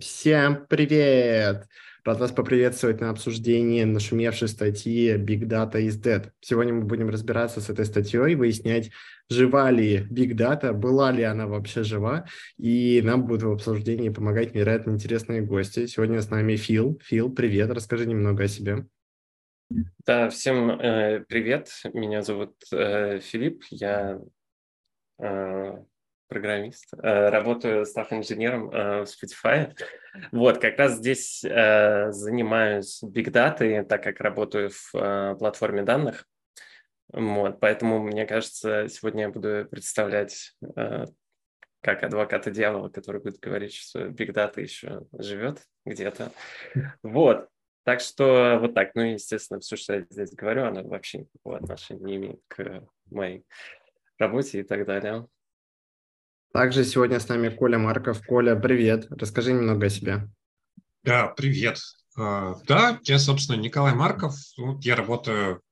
Всем привет! Рад вас поприветствовать на обсуждении нашумевшей статьи Big Data is Dead. Сегодня мы будем разбираться с этой статьей, выяснять, жива ли Big Data, была ли она вообще жива, и нам будут в обсуждении помогать невероятно интересные гости. Сегодня с нами Фил. Фил, привет, расскажи немного о себе. Да, всем э, привет. Меня зовут э, Филипп. Я э, программист, э, работаю став-инженером э, в Spotify. Вот, как раз здесь э, занимаюсь big data, так как работаю в платформе данных. Вот, поэтому, мне кажется, сегодня я буду представлять как адвоката дьявола, который будет говорить, что Big Data еще живет где-то. Вот. Так что вот так. Ну, естественно, все, что я здесь говорю, оно вообще никакого отношения не имеет к моей работе и так далее. Также сегодня с нами Коля Марков. Коля, привет. Расскажи немного о себе. Да, привет. А, да, я, собственно, Николай Марков. Я работаю,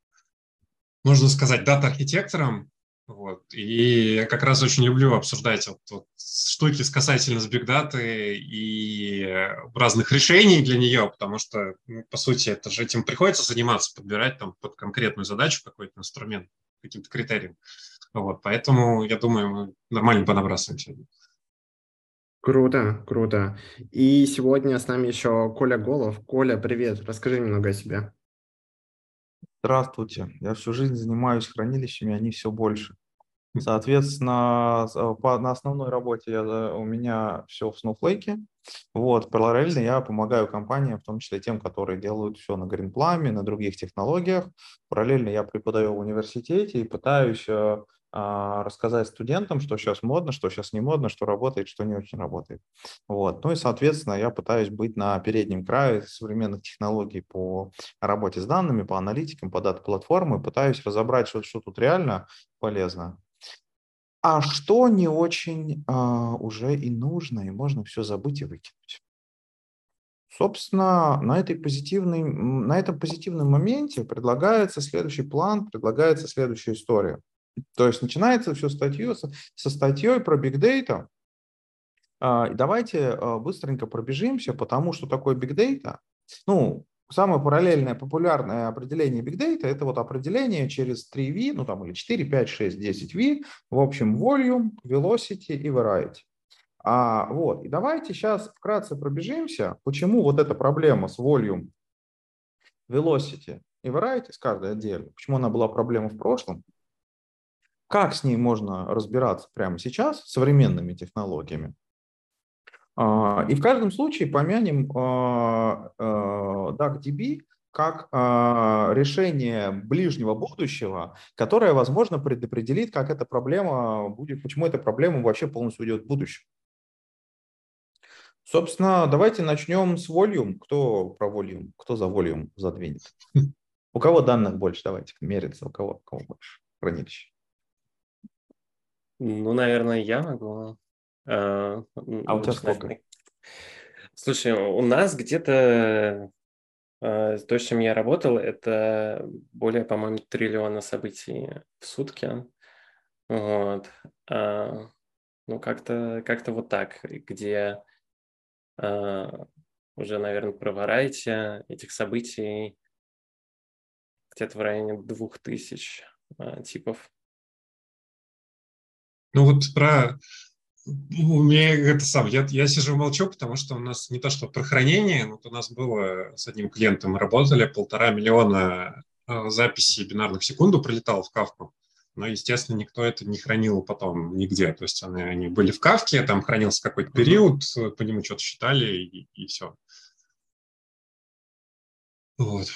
можно сказать, дата-архитектором. Вот. И я как раз очень люблю обсуждать вот, вот штуки касательно с бигдаты и разных решений для нее, потому что, ну, по сути, это же этим приходится заниматься, подбирать там под конкретную задачу какой-то инструмент, каким-то критерием. Вот, поэтому, я думаю, мы нормально понабрасываем сегодня. Круто, круто. И сегодня с нами еще Коля Голов. Коля, привет. Расскажи немного о себе. Здравствуйте. Я всю жизнь занимаюсь хранилищами, они все больше. Соответственно, на основной работе я, у меня все в Snowflake. Вот, параллельно я помогаю компаниям, в том числе тем, которые делают все на Greenplum, на других технологиях. Параллельно я преподаю в университете и пытаюсь э, рассказать студентам, что сейчас модно, что сейчас не модно, что работает, что не очень работает. Вот. Ну и, соответственно, я пытаюсь быть на переднем крае современных технологий по работе с данными, по аналитикам, по дата-платформам, пытаюсь разобрать, что, что тут реально полезно, а что не очень а, уже и нужно, и можно все забыть и выкинуть. Собственно, на, этой позитивной, на этом позитивном моменте предлагается следующий план, предлагается следующая история. То есть начинается все статью, со, статьей про Big Data. А, давайте а, быстренько пробежимся, потому что такое Big Data. Ну, самое параллельное, популярное определение Big Data – это вот определение через 3V, ну там или 4, 5, 6, 10 V, в общем, volume, velocity и variety. А, вот, и давайте сейчас вкратце пробежимся, почему вот эта проблема с volume, velocity и variety, с каждой отдельно, почему она была проблема в прошлом, как с ней можно разбираться прямо сейчас современными технологиями. А, и в каждом случае помянем а, а, DuckDB как решение ближнего будущего, которое, возможно, предопределит, как эта проблема будет, почему эта проблема вообще полностью уйдет в будущее. Собственно, давайте начнем с volume. Кто про volume? Кто за volume задвинет? У кого данных больше? Давайте мериться. У кого, у кого больше хранилища? Ну, наверное, я могу. А, а у тебя сколько? Слушай, у нас где-то а, то, с чем я работал, это более, по-моему, триллиона событий в сутки. Вот. А, ну, как-то как вот так, где а, уже, наверное, про варайте этих событий где-то в районе двух тысяч а, типов. Ну вот про у меня это сам, я, я сижу молчу, потому что у нас не то что про хранение, вот у нас было с одним клиентом, мы работали, полтора миллиона э, записей бинарных в секунду прилетало в кавку, но, естественно, никто это не хранил потом нигде, то есть они, они были в кавке, там хранился какой-то период, по нему что-то считали и, и все. Вот.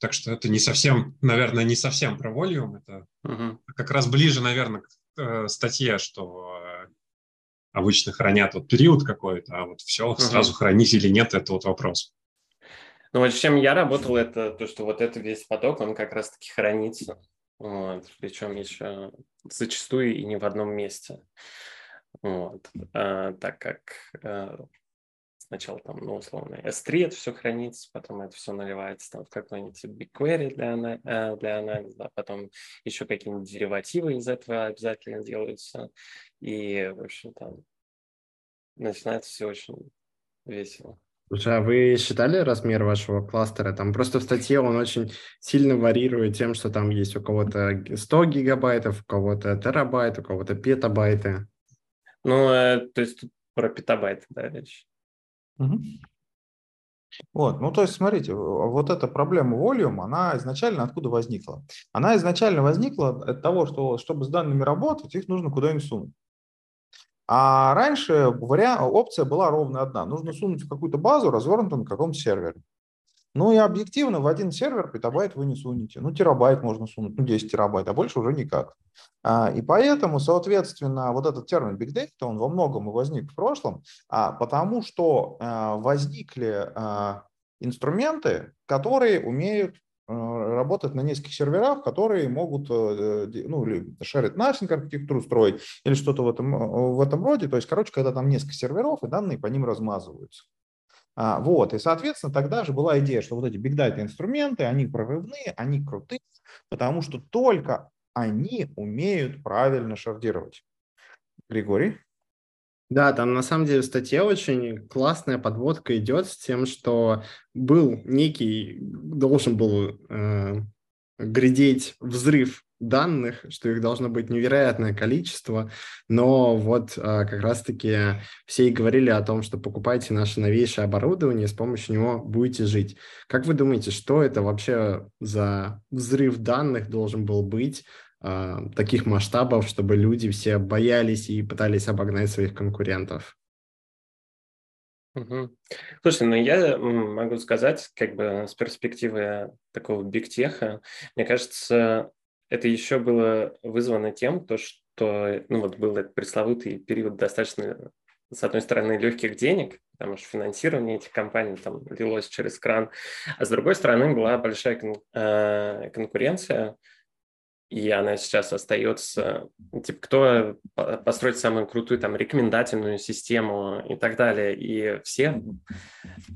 Так что это не совсем, наверное, не совсем про волюм, это uh-huh. как раз ближе, наверное, к статье, что э, обычно хранят вот период какой-то, а вот все, uh-huh. сразу хранить или нет, это вот вопрос. Ну вот с чем я работал, это то, что вот это весь поток, он как раз-таки хранится. Вот, причем еще зачастую и не в одном месте. Вот, а, так как а, сначала там, ну, условно, S3 это все хранится, потом это все наливается там в какой-нибудь BigQuery для, э, для анализа, потом еще какие-нибудь деривативы из этого обязательно делаются. И, в общем, там начинается все очень весело. Слушай, а вы считали размер вашего кластера? Там просто в статье он очень сильно варьирует тем, что там есть у кого-то 100 гигабайтов, у кого-то терабайт, у кого-то петабайты. Ну, э, то есть про петабайты, да, речь. Вот, ну то есть смотрите, вот эта проблема volume, она изначально откуда возникла? Она изначально возникла от того, что чтобы с данными работать, их нужно куда-нибудь сунуть. А раньше вариант, опция была ровно одна. Нужно сунуть в какую-то базу, развернутую на каком-то сервере. Ну и объективно в один сервер петабайт вы не сунете. Ну терабайт можно сунуть, ну 10 терабайт, а больше уже никак. А, и поэтому, соответственно, вот этот термин Big Data, он во многом и возник в прошлом, а, потому что а, возникли а, инструменты, которые умеют Э, работать на нескольких серверах, которые могут э, ну, или shared nothing архитектуру строить, или что-то в этом, э, в этом роде. То есть, короче, когда там несколько серверов, и данные по ним размазываются. А, вот, и, соответственно, тогда же была идея, что вот эти big data инструменты, они прорывные, они крутые, потому что только они умеют правильно шардировать. Григорий? Да, там на самом деле в статье очень классная подводка идет с тем, что был некий, должен был э, грядеть взрыв данных, что их должно быть невероятное количество, но вот э, как раз-таки все и говорили о том, что покупайте наше новейшее оборудование, с помощью него будете жить. Как вы думаете, что это вообще за взрыв данных должен был быть, а, таких масштабов, чтобы люди все боялись и пытались обогнать своих конкурентов. Угу. Слушай, ну я могу сказать, как бы с перспективы такого бигтеха, мне кажется, это еще было вызвано тем, то, что ну вот был этот пресловутый период достаточно, с одной стороны, легких денег, потому что финансирование этих компаний там лилось через кран, а с другой стороны была большая кон- э, конкуренция, и она сейчас остается, типа, кто построит самую крутую там рекомендательную систему и так далее. И все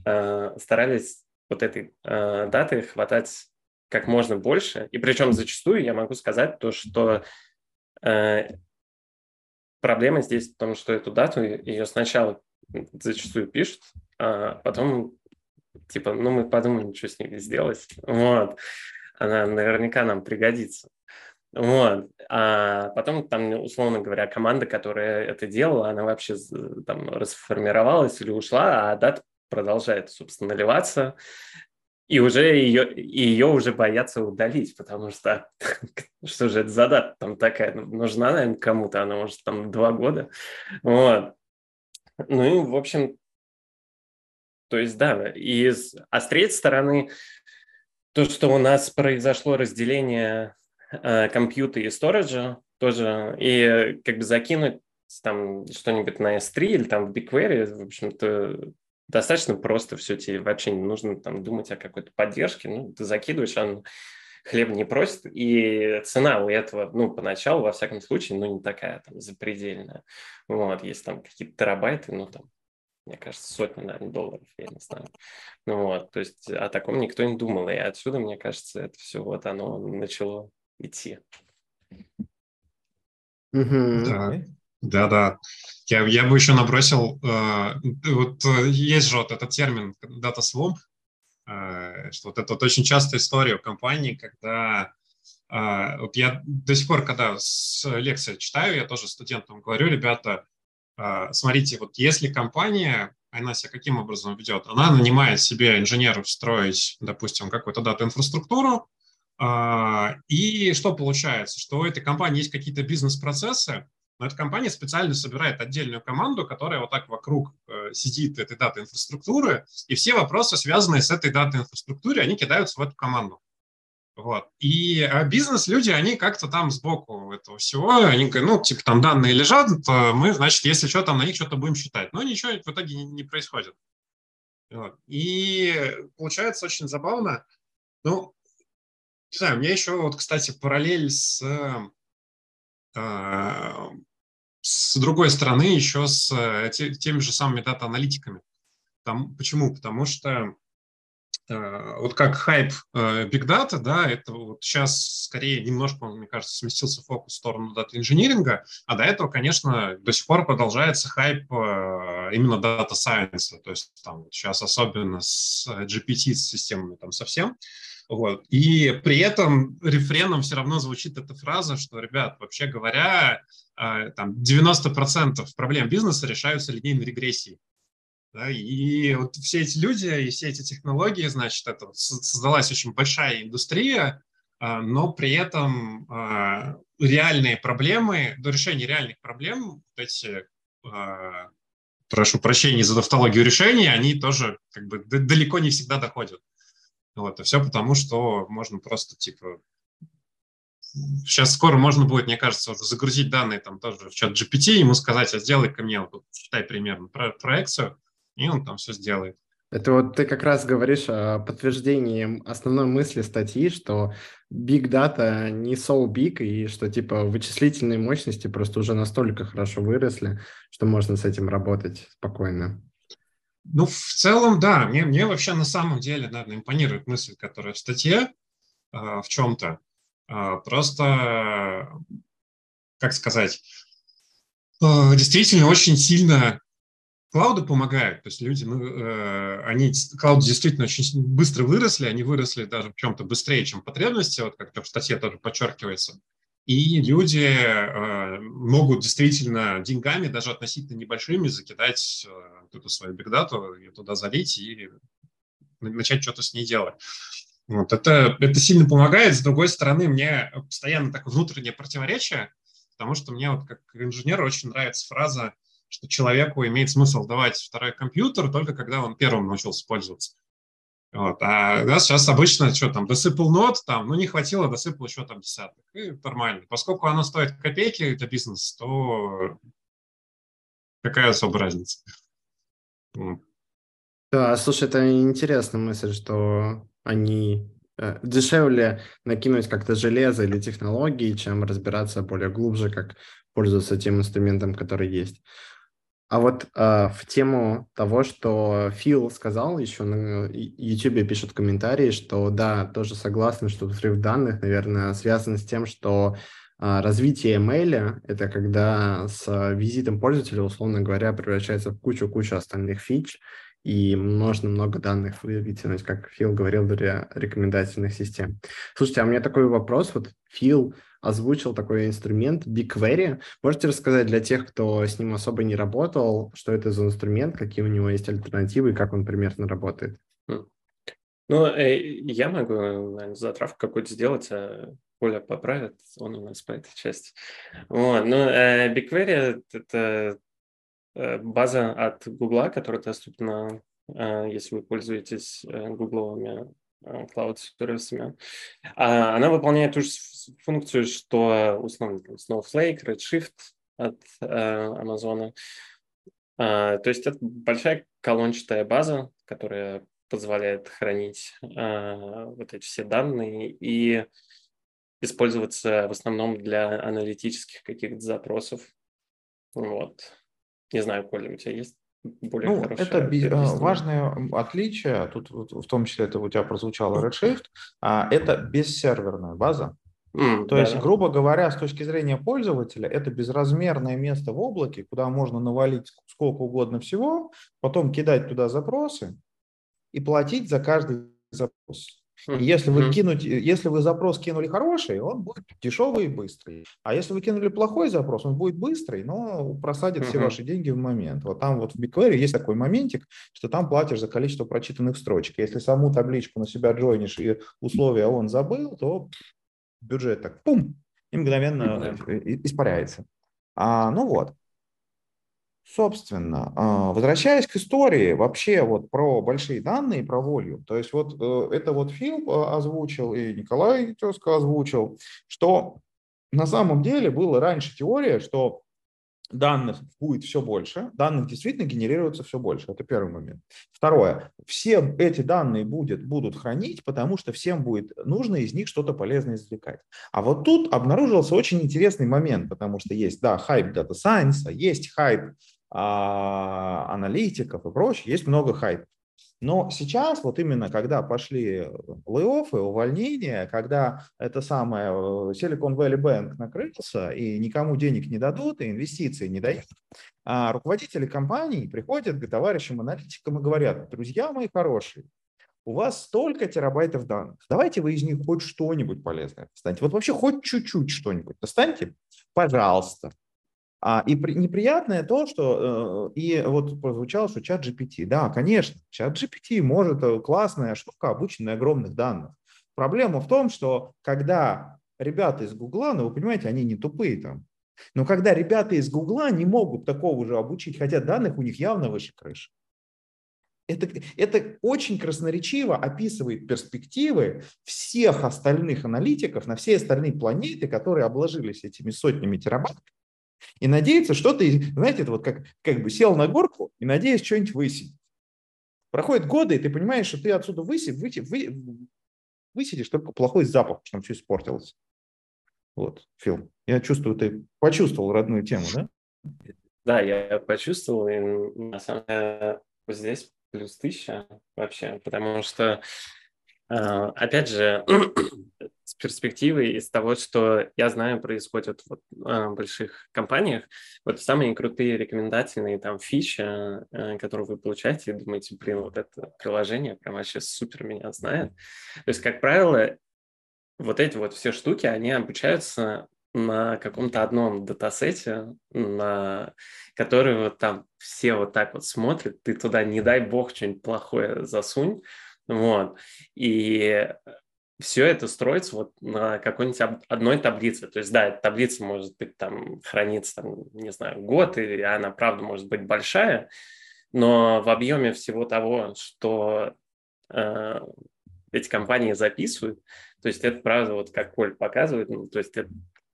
э, старались вот этой э, даты хватать как можно больше. И причем зачастую я могу сказать то, что э, проблема здесь в том, что эту дату ее сначала зачастую пишут, а потом типа, ну мы подумаем, что с ней сделать. Вот. Она наверняка нам пригодится. Вот. А потом там, условно говоря, команда, которая это делала, она вообще там расформировалась или ушла, а дата продолжает, собственно, наливаться. И уже ее, ее уже боятся удалить, потому что что же это за дата там такая нужна, наверное, кому-то, она может там два года. Вот. Ну и, в общем, то есть, да, и, а с третьей стороны, то, что у нас произошло разделение э, компьютера и сториджа тоже, и как бы закинуть там что-нибудь на S3 или там в BigQuery, в общем-то, достаточно просто все, тебе вообще не нужно там думать о какой-то поддержке, ну, ты закидываешь, он хлеб не просит, и цена у этого, ну, поначалу, во всяком случае, ну, не такая там запредельная. Вот, есть там какие-то терабайты, ну, там, мне кажется, сотни, наверное, долларов, я не знаю. Ну вот, то есть о таком никто не думал, и отсюда, мне кажется, это все вот оно начало идти. Да, да, да. Я, я бы еще набросил, э, вот э, есть же вот этот термин data swamp, э, что вот это вот очень частая история в компании, когда э, вот я до сих пор, когда с лекции читаю, я тоже студентам говорю, ребята, э, смотрите, вот если компания, она себя каким образом ведет? Она нанимает себе инженеров строить, допустим, какую-то дата-инфраструктуру, а, и что получается? Что у этой компании есть какие-то бизнес-процессы, но эта компания специально собирает отдельную команду, которая вот так вокруг э, сидит этой дата-инфраструктуры, и все вопросы, связанные с этой дата-инфраструктурой, они кидаются в эту команду. Вот. И а бизнес-люди, они как-то там сбоку этого всего, они говорят, ну, типа, там данные лежат, мы, значит, если что, там на них что-то будем считать. Но ничего в итоге не, не происходит. Вот. И получается очень забавно. Ну, не знаю, у меня еще вот, кстати, параллель с, э, с другой стороны еще с э, теми же самыми дата-аналитиками. Там, почему? Потому что Э, вот как хайп э, Big Data, да, это вот сейчас скорее немножко, мне кажется, сместился фокус в сторону дата-инжиниринга, а до этого, конечно, до сих пор продолжается хайп именно Science, то есть там сейчас особенно с GPT-системами там совсем, вот. И при этом рефреном все равно звучит эта фраза, что, ребят, вообще говоря, там 90% проблем бизнеса решаются линейной регрессией. Да, и вот все эти люди и все эти технологии, значит, это создалась очень большая индустрия, а, но при этом а, реальные проблемы, до решения реальных проблем, эти, а, прошу прощения за тавтологию решений, они тоже как бы далеко не всегда доходят. Вот, и все потому, что можно просто типа сейчас скоро можно будет, мне кажется, уже загрузить данные там тоже в чат GPT, ему сказать, а сделай ко мне, вот, считай примерно про проекцию, и он там все сделает. Это вот ты как раз говоришь о подтверждении основной мысли статьи, что Big Data не so big, и что типа вычислительные мощности просто уже настолько хорошо выросли, что можно с этим работать спокойно. Ну, в целом, да. Мне, мне вообще на самом деле, наверное, импонирует мысль, которая в статье э, в чем-то. Э, просто, как сказать, э, действительно очень сильно Клауды помогают, то есть люди, ну, э, они, клауды действительно очень быстро выросли, они выросли даже в чем-то быстрее, чем потребности, вот как-то в статье тоже подчеркивается. И люди э, могут действительно деньгами, даже относительно небольшими, закидать э, эту свою бигдату, ее туда залить и начать что-то с ней делать. Вот это, это сильно помогает. С другой стороны, мне постоянно так внутреннее противоречие, потому что мне вот как инженеру очень нравится фраза что человеку имеет смысл давать второй компьютер только когда он первым научился пользоваться. Вот. А да, сейчас обычно что там, досыпал нот, там, ну не хватило, досыпал еще там десяток. И нормально. Поскольку оно стоит копейки для бизнеса, то какая особая разница? Да, слушай, это интересная мысль, что они э, дешевле накинуть как-то железо или технологии, чем разбираться более глубже, как пользоваться тем инструментом, который есть. А вот э, в тему того, что Фил сказал, еще на YouTube пишут комментарии, что да, тоже согласны, что взрыв данных, наверное, связан с тем, что э, развитие email – это когда с визитом пользователя, условно говоря, превращается в кучу-кучу остальных фич, и можно много данных вытянуть, как Фил говорил, для рекомендательных систем. Слушайте, а у меня такой вопрос. Вот Фил озвучил такой инструмент BigQuery. Можете рассказать для тех, кто с ним особо не работал, что это за инструмент, какие у него есть альтернативы и как он примерно работает? Хм. Ну, э, я могу, наверное, затравку какую-то сделать, а Коля поправит, он у нас по этой части. Вот. Ну, э, BigQuery – это э, база от Google, которая доступна, если вы пользуетесь гугловыми клауд-сервисами. А она выполняет ту же функцию, что условно Snowflake, Redshift от э, Amazon. А, то есть это большая колончатая база, которая позволяет хранить а, вот эти все данные и использоваться в основном для аналитических каких-то запросов. Вот. Не знаю, Коля, у тебя есть более ну, это би- а, важное отличие, тут в том числе это у тебя прозвучало Redshift, а, это бессерверная база. Mm, То да. есть, грубо говоря, с точки зрения пользователя, это безразмерное место в облаке, куда можно навалить сколько угодно всего, потом кидать туда запросы и платить за каждый запрос. И если вы кинуть, если вы запрос кинули хороший, он будет дешевый и быстрый. А если вы кинули плохой запрос, он будет быстрый, но просадит все ваши деньги в момент. Вот там вот в BigQuery есть такой моментик, что там платишь за количество прочитанных строчек. Если саму табличку на себя джойнишь и условия он забыл, то бюджет так пум и мгновенно испаряется. А, ну вот. Собственно, а, возвращаясь к истории, вообще вот про большие данные, про волю, то есть вот э, это вот Фил э, озвучил и Николай Тезка озвучил, что на самом деле была раньше теория, что данных будет все больше, данных действительно генерируется все больше. Это первый момент. Второе. Все эти данные будет, будут хранить, потому что всем будет нужно из них что-то полезное извлекать. А вот тут обнаружился очень интересный момент, потому что есть, да, хайп Science, есть хайп аналитиков и прочее, есть много хайпов. Но сейчас, вот именно когда пошли лей увольнения, когда это самое э, Silicon Valley Bank накрылся и никому денег не дадут, и инвестиции не дают, а руководители компаний приходят к товарищам аналитикам и говорят, друзья мои хорошие, у вас столько терабайтов данных, давайте вы из них хоть что-нибудь полезное достаньте. Вот вообще хоть чуть-чуть что-нибудь достаньте, пожалуйста. А, и при, неприятное то, что э, и вот прозвучало, что чат GPT. Да, конечно, чат GPT может, э, классная штука, обученная огромных данных. Проблема в том, что когда ребята из Гугла, ну вы понимаете, они не тупые там, но когда ребята из Гугла не могут такого же обучить, хотя данных у них явно выше крыши, это, это очень красноречиво описывает перспективы всех остальных аналитиков на всей остальной планете, которые обложились этими сотнями терабайт, и надеяться, что ты, знаете, это вот как, как бы сел на горку и надеясь что-нибудь высидеть. Проходят годы, и ты понимаешь, что ты отсюда выси, выси, вы, высидишь только плохой запах, что там все испортилось. Вот, Фил, я чувствую, ты почувствовал родную тему, да? Да, я почувствовал, и на самом деле здесь плюс тысяча вообще, потому что, а, опять же, с перспективы из того, что я знаю, происходит вот, в больших компаниях, вот самые крутые рекомендательные там фичи, э, которые вы получаете, и думаете, блин, вот это приложение прям вообще супер меня знает. То есть, как правило, вот эти вот все штуки, они обучаются на каком-то одном датасете, на который вот там все вот так вот смотрят, ты туда, не дай бог, что-нибудь плохое засунь, вот, и все это строится вот на какой-нибудь одной таблице. То есть, да, таблица может быть там хранится, там, не знаю, год, и она, правда, может быть большая, но в объеме всего того, что э, эти компании записывают, то есть это, правда, вот как Коль показывает, ну, то есть это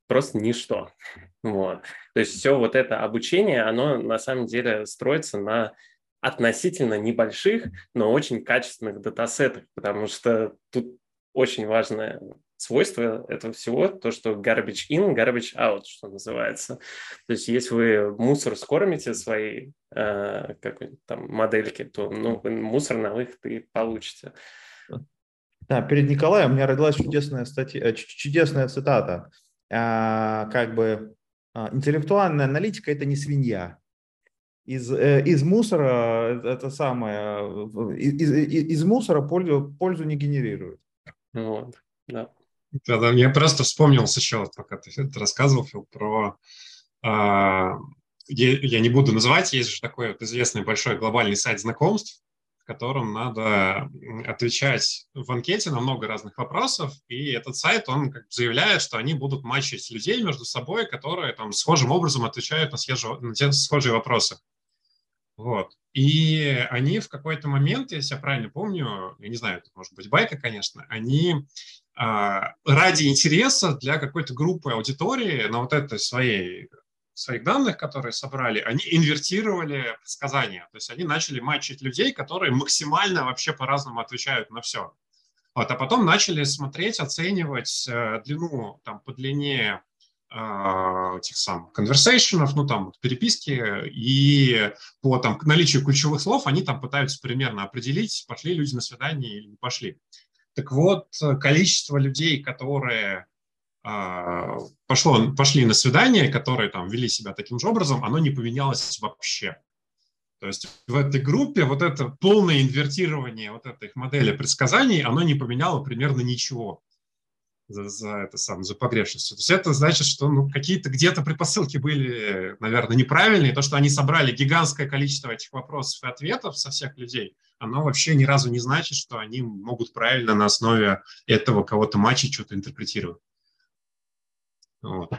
просто ничто. Вот. То есть все вот это обучение, оно на самом деле строится на относительно небольших, но очень качественных датасетах, потому что тут очень важное свойство этого всего, то, что garbage in, garbage out, что называется. То есть если вы мусор скормите своей э, какой-нибудь там модельке, то ну, мусор на выход и получите. Да, перед Николаем у меня родилась чудесная, статья, э, чудесная цитата. А, как бы а, интеллектуальная аналитика – это не свинья. Из, э, из мусора это самое, из, из, из мусора пользу, пользу не генерирует. Вот, да. Да, да, я просто вспомнил еще, пока ты это рассказывал, Фил, про... Э, я, не буду называть, есть же такой вот известный большой глобальный сайт знакомств, в котором надо отвечать в анкете на много разных вопросов, и этот сайт, он как бы заявляет, что они будут матчить людей между собой, которые там схожим образом отвечают на, схожие, на те схожие вопросы. Вот. И они в какой-то момент, если я правильно помню, я не знаю, это может быть байка, конечно, они а, ради интереса для какой-то группы аудитории на вот этой своей своих данных, которые собрали, они инвертировали предсказания. То есть они начали матчить людей, которые максимально вообще по-разному отвечают на все. Вот, а потом начали смотреть, оценивать э, длину там, по длине этих самых конверсейшенов, ну там переписки, и по там наличию ключевых слов они там пытаются примерно определить, пошли люди на свидание или не пошли. Так вот, количество людей, которые а, пошло, пошли на свидание, которые там вели себя таким же образом, оно не поменялось вообще. То есть в этой группе вот это полное инвертирование вот этой модели предсказаний, оно не поменяло примерно ничего за, за это сам, за погрешностью. То есть это значит, что ну, какие-то где-то предпосылки были, наверное, неправильные. То, что они собрали гигантское количество этих вопросов и ответов со всех людей, оно вообще ни разу не значит, что они могут правильно на основе этого кого-то матча что-то интерпретировать. Вот.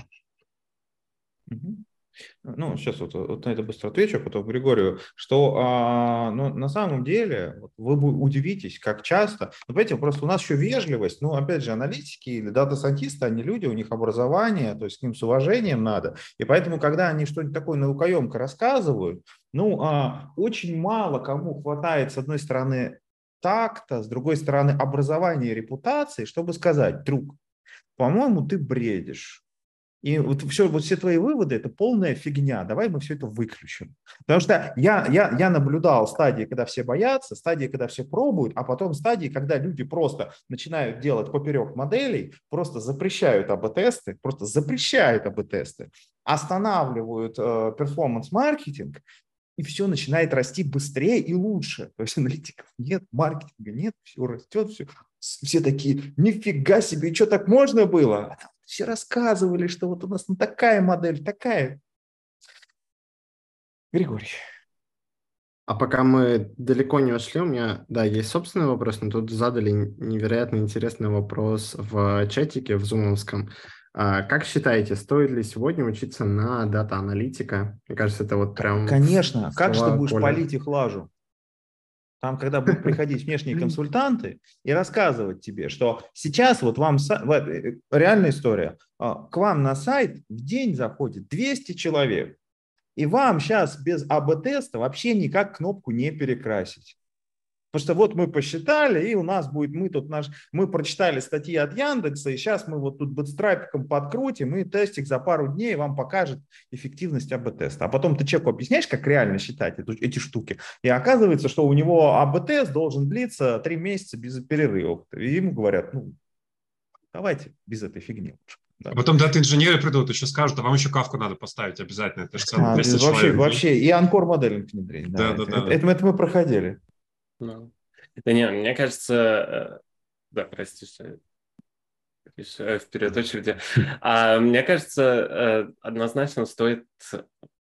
Ну, сейчас вот, вот на это быстро отвечу, а потом Григорию, что а, ну, на самом деле вы удивитесь, как часто, ну, понимаете, просто у нас еще вежливость, ну, опять же, аналитики или дата-сайентисты, они люди, у них образование, то есть к ним с уважением надо, и поэтому, когда они что-нибудь такое наукоемко рассказывают, ну, а, очень мало кому хватает, с одной стороны, такта, с другой стороны, образования и репутации, чтобы сказать, друг, по-моему, ты бредишь И вот все, вот все твои выводы – это полная фигня. Давай мы все это выключим. Потому что я, я, я наблюдал стадии, когда все боятся, стадии, когда все пробуют, а потом стадии, когда люди просто начинают делать поперек моделей, просто запрещают АБ-тесты, просто запрещают АБ-тесты, останавливают э, перформанс-маркетинг, и все начинает расти быстрее и лучше. То есть аналитиков нет, маркетинга нет, все растет, все. Все такие, нифига себе, что так можно было? Все рассказывали, что вот у нас ну, такая модель, такая. Григорий. А пока мы далеко не ушли, у меня, да, есть собственный вопрос, но тут задали невероятно интересный вопрос в чатике, в зумовском. А как считаете, стоит ли сегодня учиться на дата-аналитика? Мне кажется, это вот прям... Конечно. Как же ты будешь полить их лажу? Там, когда будут приходить внешние консультанты и рассказывать тебе, что сейчас вот вам, э, реальная история, а, к вам на сайт в день заходит 200 человек, и вам сейчас без АБ-теста вообще никак кнопку не перекрасить. Потому что вот мы посчитали, и у нас будет, мы тут наш, мы прочитали статьи от Яндекса, и сейчас мы вот тут бутстрапиком подкрутим, и тестик за пару дней вам покажет эффективность АБ-теста. А потом ты человеку объясняешь, как реально считать эту, эти штуки, и оказывается, что у него АБ-тест должен длиться три месяца без перерывов. И ему говорят, ну, давайте без этой фигни. Да. А потом дата-инженеры придут, еще скажут, а вам еще кавку надо поставить обязательно. Это же а, вообще, человек. вообще, и анкор моделинг внедрить. Да, да, да, это, да. Это, это мы проходили. Ну, это не, мне кажется, э, да, прости, что э, вперед очереди. А мне кажется, э, однозначно стоит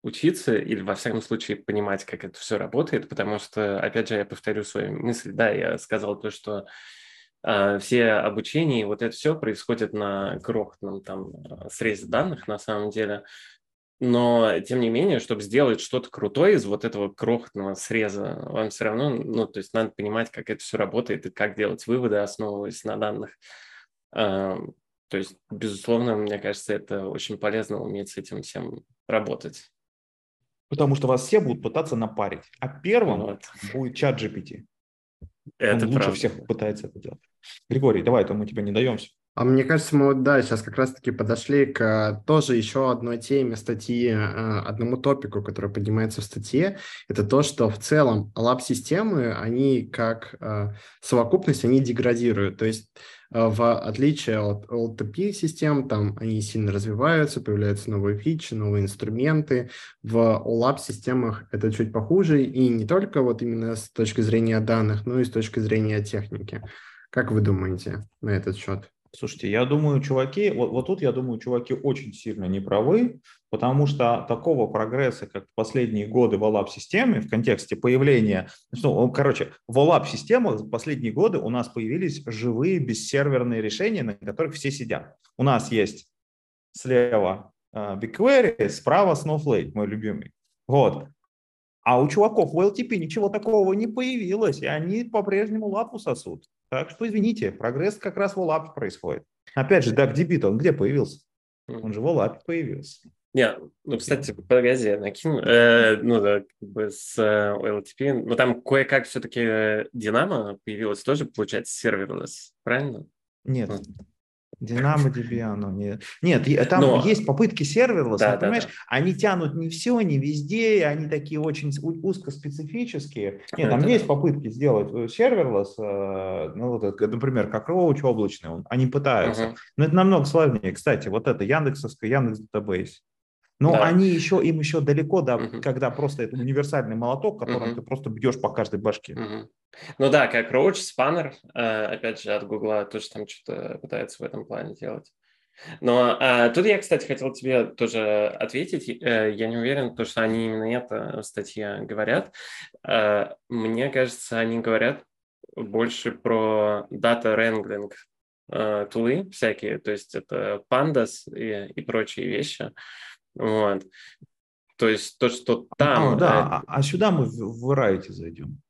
учиться или, во всяком случае, понимать, как это все работает, потому что, опять же, я повторю свою мысль, да, я сказал то, что все обучения, вот это все происходит на крохотном там срезе данных на самом деле, но, тем не менее, чтобы сделать что-то крутое из вот этого крохотного среза, вам все равно, ну, то есть надо понимать, как это все работает и как делать выводы, основываясь на данных. То есть, безусловно, мне кажется, это очень полезно уметь с этим всем работать. Потому что вас все будут пытаться напарить. А первым вот. будет чат GPT. Это Он лучше правда. всех пытается это делать. Григорий, давай, то мы тебе не даемся. А мне кажется, мы вот, да, сейчас как раз-таки подошли к тоже еще одной теме статьи, э, одному топику, который поднимается в статье. Это то, что в целом лаб-системы, они как э, совокупность, они деградируют. То есть в отличие от LTP-систем, там они сильно развиваются, появляются новые фичи, новые инструменты. В OLAP-системах это чуть похуже, и не только вот именно с точки зрения данных, но и с точки зрения техники. Как вы думаете на этот счет? Слушайте, я думаю, чуваки, вот, вот тут я думаю, чуваки очень сильно не правы, потому что такого прогресса, как в последние годы в OLAP-системе, в контексте появления, ну, короче, в OLAP-системах в последние годы у нас появились живые бессерверные решения, на которых все сидят. У нас есть слева uh, BigQuery, справа Snowflake, мой любимый. Вот. А у чуваков в LTP ничего такого не появилось, и они по-прежнему лапу сосут. Так что, извините, прогресс как раз в OLAP происходит. Опять же, DuckDB, он где появился? Он же в OLAP появился. Не, ну, кстати, погоди, накину, э, ну, да, как бы с э, OLTP, ну, там кое-как все-таки Динамо появилось тоже, получается, серверлесс, правильно? Нет, DynamoDB оно не... Нет, там Но... есть попытки серверлесса, да, понимаешь, да, да. они тянут не все, не везде, они такие очень узкоспецифические. Нет, там это есть да. попытки сделать э, серверлесс, э, ну, вот, например, как Roach облачный, они пытаются. Угу. Но это намного сложнее. Кстати, вот это Яндексовская, Яндекс Database. Но да. они еще, им еще далеко, да, угу. когда просто это универсальный молоток, которым угу. ты просто бьешь по каждой башке. Угу. Ну да, как Roach, Spanner, э, опять же, от Гугла тоже там что-то пытается в этом плане делать. Но а, тут я, кстати, хотел тебе тоже ответить. Э, я не уверен, то, что они именно это в статье говорят. Мне кажется, они говорят больше про data wrangling тулы всякие, то есть это pandas и, и прочие вещи. Вот. То есть то, что там... А, да, а, а сюда мы в, в Variety зайдем.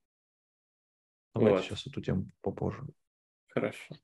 Давайте вот. сейчас эту тему попозже. Хорошо.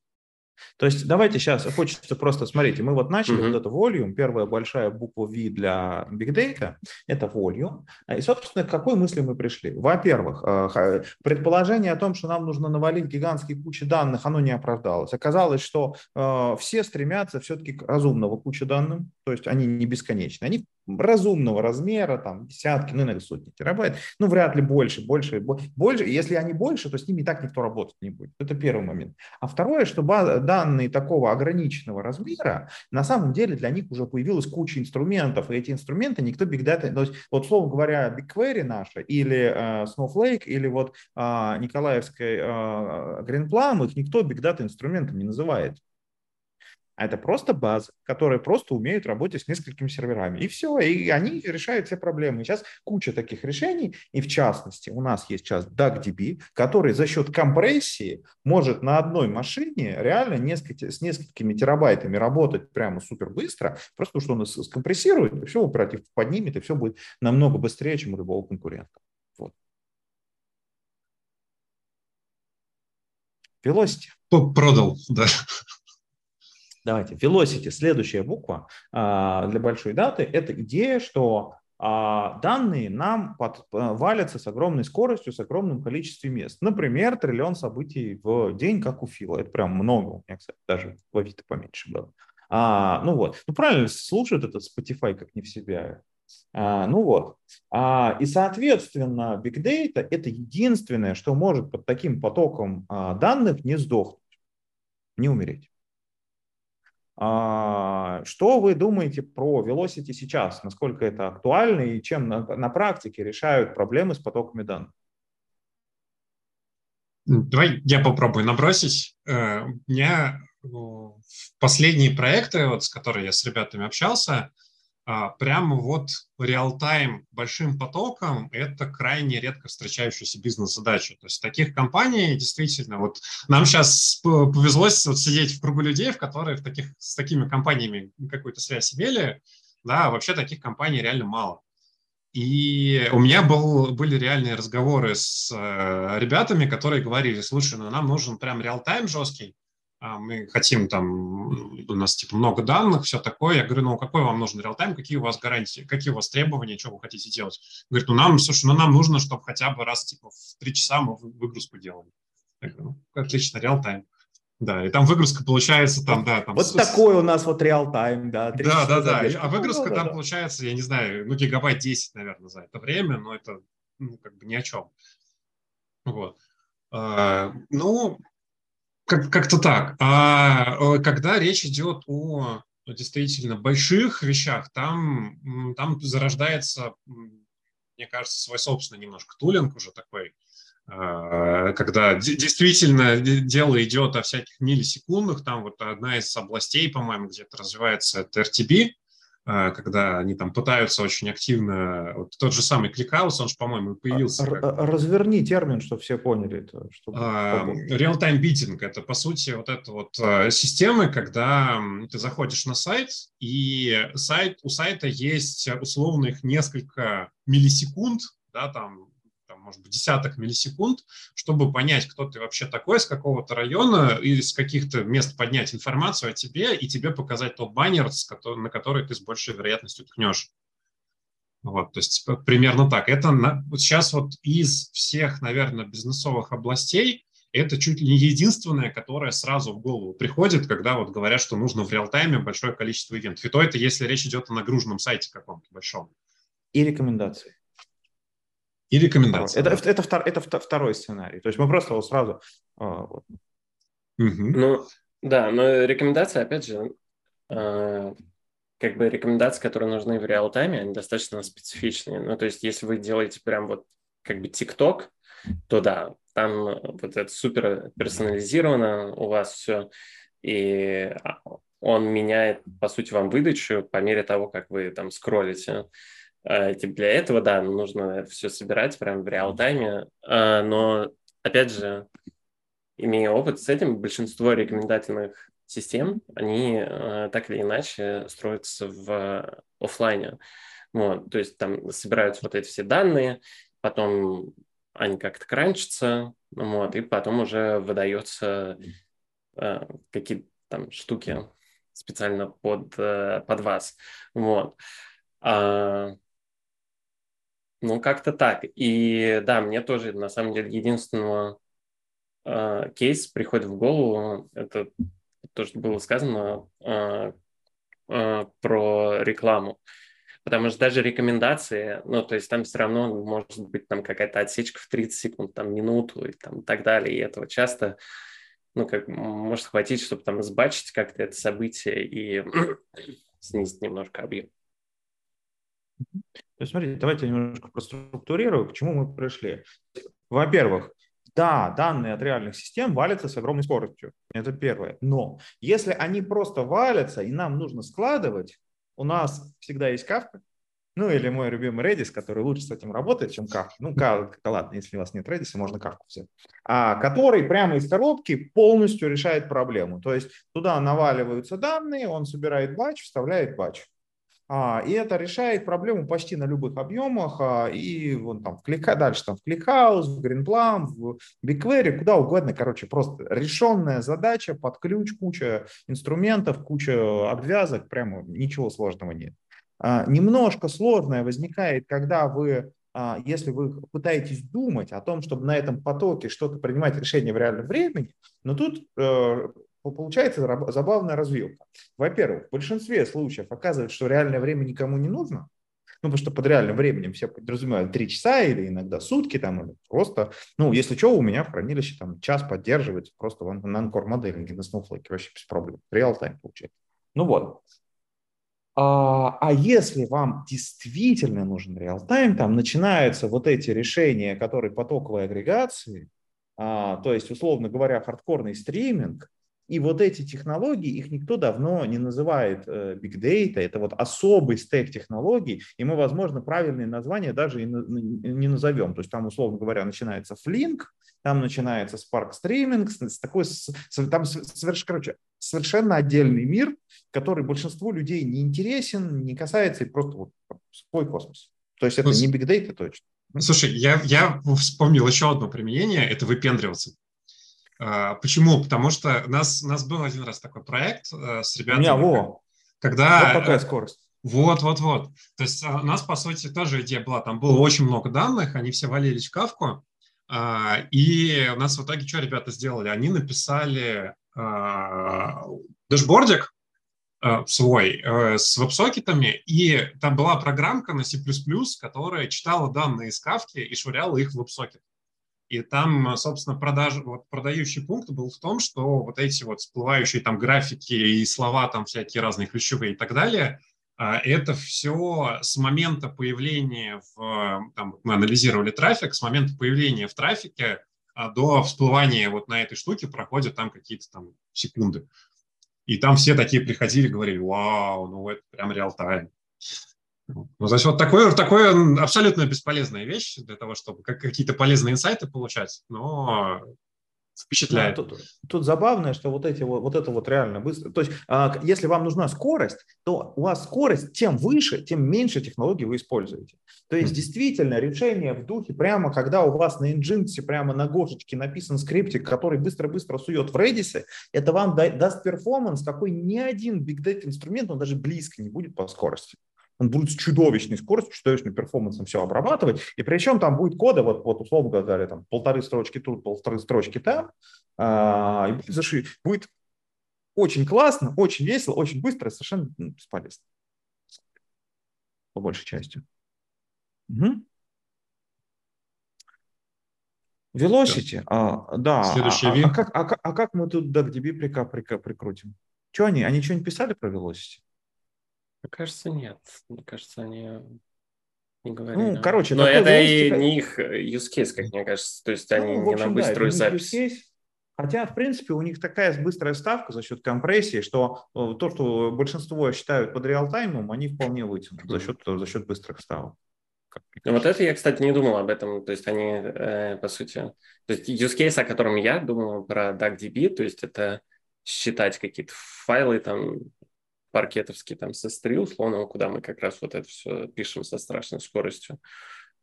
То есть давайте сейчас, хочется просто, смотрите, мы вот начали uh-huh. вот это volume, первая большая буква V для Big Data, это volume. И, собственно, к какой мысли мы пришли? Во-первых, э, предположение о том, что нам нужно навалить гигантские кучи данных, оно не оправдалось. Оказалось, что э, все стремятся все-таки к разумного куче данным. То есть они не бесконечны, они разумного размера, там десятки, ну иногда сотни терабайт, ну вряд ли больше, больше, больше. Если они больше, то с ними и так никто работать не будет. Это первый момент. А второе, что данные такого ограниченного размера, на самом деле для них уже появилась куча инструментов, и эти инструменты никто Data, то есть вот словом говоря, BigQuery наша или э, Snowflake или вот э, Николаевская э, Green Plum, их никто Data инструментом не называет. А это просто базы, которые просто умеют работать с несколькими серверами. И все, и они решают все проблемы. сейчас куча таких решений, и в частности у нас есть сейчас DuckDB, который за счет компрессии может на одной машине реально несколько, с несколькими терабайтами работать прямо супер быстро, просто потому что он скомпрессирует, и все оператив поднимет, и все будет намного быстрее, чем у любого конкурента. Вот. Velocity. Продал, да. Давайте, velocity, следующая буква а, для большой даты, это идея, что а, данные нам под, а, валятся с огромной скоростью, с огромным количеством мест. Например, триллион событий в день, как у Фила. Это прям много. У меня, кстати, даже в Авито поменьше было. А, ну вот. Ну правильно, слушают этот Spotify как не в себя. А, ну вот. А, и, соответственно, Big Data – это единственное, что может под таким потоком а, данных не сдохнуть, не умереть. А, что вы думаете про Velocity сейчас? Насколько это актуально и чем на, на практике решают проблемы с потоками данных? Давай я попробую набросить. Э, у меня последние проекты, вот, с которыми я с ребятами общался, прямо вот реал-тайм большим потоком – это крайне редко встречающаяся бизнес-задача. То есть таких компаний действительно, вот нам сейчас повезло вот сидеть в кругу людей, в которые в таких, с такими компаниями какую-то связь имели, да, вообще таких компаний реально мало. И у меня был, были реальные разговоры с э, ребятами, которые говорили, слушай, ну нам нужен прям реал-тайм жесткий, а, мы хотим там, у нас типа много данных, все такое. Я говорю, ну какой вам нужен реал-тайм, какие у вас гарантии, какие у вас требования, что вы хотите делать? Говорит, ну нам, слушай, ну нам нужно, чтобы хотя бы раз типа в три часа мы выгрузку делали. Я говорю, ну, отлично, реал-тайм. Да, и там выгрузка получается там, да. Там, вот с... такой у нас вот реал-тайм, да. Да, да, да. А выгрузка ну, там да. получается, я не знаю, ну гигабайт 10, наверное, за это время, но это ну, как бы ни о чем. Вот. А, ну, как- как-то так. А когда речь идет о действительно больших вещах, там, там зарождается, мне кажется, свой собственный немножко тулинг уже такой, а, когда действительно дело идет о всяких миллисекундах, там вот одна из областей, по-моему, где-то развивается, это RTB, когда они там пытаются очень активно, вот тот же самый кликаус, он же, по-моему, появился. Как... Разверни термин, чтобы все поняли это. Чтобы... Real-time bidding – это, по сути, вот эта вот а, система, когда ты заходишь на сайт, и сайт, у сайта есть условных несколько миллисекунд, да, там может быть, десяток миллисекунд, чтобы понять, кто ты вообще такой, с какого-то района, и с каких-то мест поднять информацию о тебе и тебе показать тот баннер, на который ты с большей вероятностью ткнешь. Вот, то есть примерно так. Это на, вот сейчас вот из всех, наверное, бизнесовых областей это чуть ли не единственное, которое сразу в голову приходит, когда вот говорят, что нужно в реал-тайме большое количество ивентов. И то это если речь идет о нагруженном сайте каком-то большом. И рекомендации. И рекомендации. Это, это, это, это второй сценарий. То есть мы просто вот сразу... А, вот. Угу. Ну, да, но рекомендации, опять же, э, как бы рекомендации, которые нужны в реал-тайме, они достаточно специфичные. Ну, то есть если вы делаете прям вот как бы TikTok, то да, там вот это супер персонализировано у вас все, и он меняет, по сути, вам выдачу по мере того, как вы там скроллите. А, типа для этого, да, нужно все собирать прямо в реал-тайме, а, но, опять же, имея опыт с этим, большинство рекомендательных систем, они а, так или иначе строятся в офлайне. Вот, то есть там собираются вот эти все данные, потом они как-то кранчатся, вот, и потом уже выдается э, какие-то там штуки специально под, э, под вас. Вот. А, ну, как-то так. И да, мне тоже, на самом деле, единственного э, кейс приходит в голову, это то, что было сказано, э, э, про рекламу. Потому что даже рекомендации, ну, то есть там все равно может быть там какая-то отсечка в 30 секунд, там минуту и там так далее. И этого часто, ну, как может хватить, чтобы там сбачить как-то это событие и снизить немножко объем. То есть, смотрите, давайте немножко проструктурирую, к чему мы пришли. Во-первых, да, данные от реальных систем валятся с огромной скоростью. Это первое. Но если они просто валятся, и нам нужно складывать, у нас всегда есть кавка, ну или мой любимый Redis, который лучше с этим работает, чем Kafka. Ну, Kafka, ладно, если у вас нет Redis, можно Kafka взять. А, который прямо из коробки полностью решает проблему. То есть туда наваливаются данные, он собирает батч, вставляет батч. А, и это решает проблему почти на любых объемах. А, и вон там в клика, дальше там в ClickHouse, в GreenPlum, в BigQuery, куда угодно. Короче, просто решенная задача под ключ, куча инструментов, куча обвязок, прямо ничего сложного нет. А, немножко сложное возникает, когда вы если вы пытаетесь думать о том, чтобы на этом потоке что-то принимать решение в реальном времени, но тут э, получается забавная развилка. Во-первых, в большинстве случаев оказывается, что реальное время никому не нужно, ну, потому что под реальным временем все подразумевают 3 часа или иногда сутки, там, или просто, ну, если что, у меня в хранилище там час поддерживается просто в Ancore моделинге на Snowflake, вообще без проблем, реал-тайм получается. Ну вот. А, а если вам действительно нужен реал-тайм, там начинаются вот эти решения, которые потоковой агрегации, а, то есть, условно говоря, хардкорный стриминг, и вот эти технологии, их никто давно не называет э, big data, это вот особый стек технологий, и мы, возможно, правильные названия даже и не назовем. То есть там, условно говоря, начинается Flink, там начинается Spark Streaming, такой, там совершенно, короче, совершенно отдельный мир, который большинству людей не интересен, не касается, и просто вот свой космос. То есть это ну, не big data точно. Слушай, я, я вспомнил еще одно применение, это выпендриваться. А, почему? Потому что у нас, у нас был один раз такой проект э, с ребятами. У меня, во. Когда... Вот такая скорость. Вот, вот, вот. То есть а, у нас, по сути, тоже идея была, там было очень много данных, они все валились в кавку, а, и у нас в итоге что ребята сделали? Они написали дэшбордик свой э, с веб-сокетами, и там была программка на C++, которая читала данные из кавки и швыряла их в веб-сокет. И там, собственно, продаж, вот, продающий пункт был в том, что вот эти вот всплывающие там графики и слова там всякие разные ключевые и так далее, а, это все с момента появления в, там, мы анализировали трафик, с момента появления в трафике а, до всплывания вот на этой штуке проходят там какие-то там секунды. И там все такие приходили, говорили, вау, ну это прям реал-тайм. Ну, значит, вот такое, такое абсолютно бесполезная вещь для того, чтобы как, какие-то полезные инсайты получать, но впечатляет. Да, тут, тут забавно, что вот, эти, вот, вот это вот реально быстро. То есть, а, если вам нужна скорость, то у вас скорость тем выше, тем меньше технологий вы используете. То есть, mm-hmm. действительно, решение в духе, прямо когда у вас на Nginx, прямо на гошечке написан скриптик, который быстро-быстро сует в Redis, это вам да, даст перформанс, какой ни один Big Data инструмент, он даже близко не будет по скорости он будет с чудовищной скоростью, чудовищным перформансом все обрабатывать, и причем там будет кода, вот, вот условно говоря, там полторы строчки тут, полторы строчки там, а, и будет, заши, будет очень классно, очень весело, очень быстро, совершенно бесполезно. По большей части. Угу. Velocity, а, да. Следующий а, а, а, как, а, а как мы тут DuckDB прикрутим? Что они? Они что-нибудь писали про Velocity? Мне кажется, нет. Мне кажется, они не говорили. Ну, короче, но это и не их use case, как мне кажется. То есть они ну, общем, не на быструю да, запись. Хотя, в принципе, у них такая быстрая ставка за счет компрессии, что э, то, что большинство считают под реалтаймом, они вполне вытянут за счет, за счет быстрых ставок. Ну, вот это я, кстати, не думал об этом. То есть они, э, по сути... То есть use case, о котором я думал про DuckDB, то есть это считать какие-то файлы, там, паркетовский там S3, условно, куда мы как раз вот это все пишем со страшной скоростью.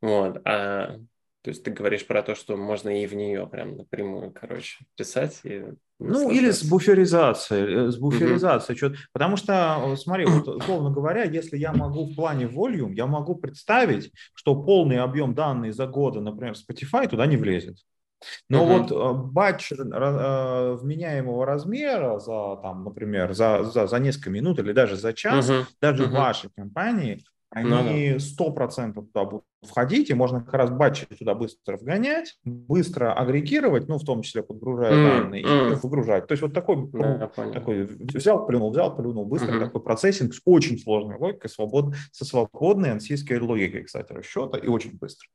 Вот. А то есть ты говоришь про то, что можно и в нее прям напрямую, короче, писать. И ну, или с буферизацией. Э, с буферизацией. Mm-hmm. Потому что, смотри, вот, условно говоря, если я могу в плане volume, я могу представить, что полный объем данных за годы, например, Spotify туда не влезет. Но угу. вот э, батч э, вменяемого размера за, там, например, за, за, за несколько минут или даже за час, угу. даже угу. в вашей компании, они сто процентов туда будут входить, и можно как раз батчи туда быстро вгонять, быстро агрегировать, ну, в том числе подгружая mm, данные, mm. и выгружать. То есть вот такой, да, такой взял, плюнул, взял, плюнул, быстро mm-hmm. такой процессинг с очень сложной логикой, свобод, со свободной ансийской логикой, кстати, расчета, и очень быстро.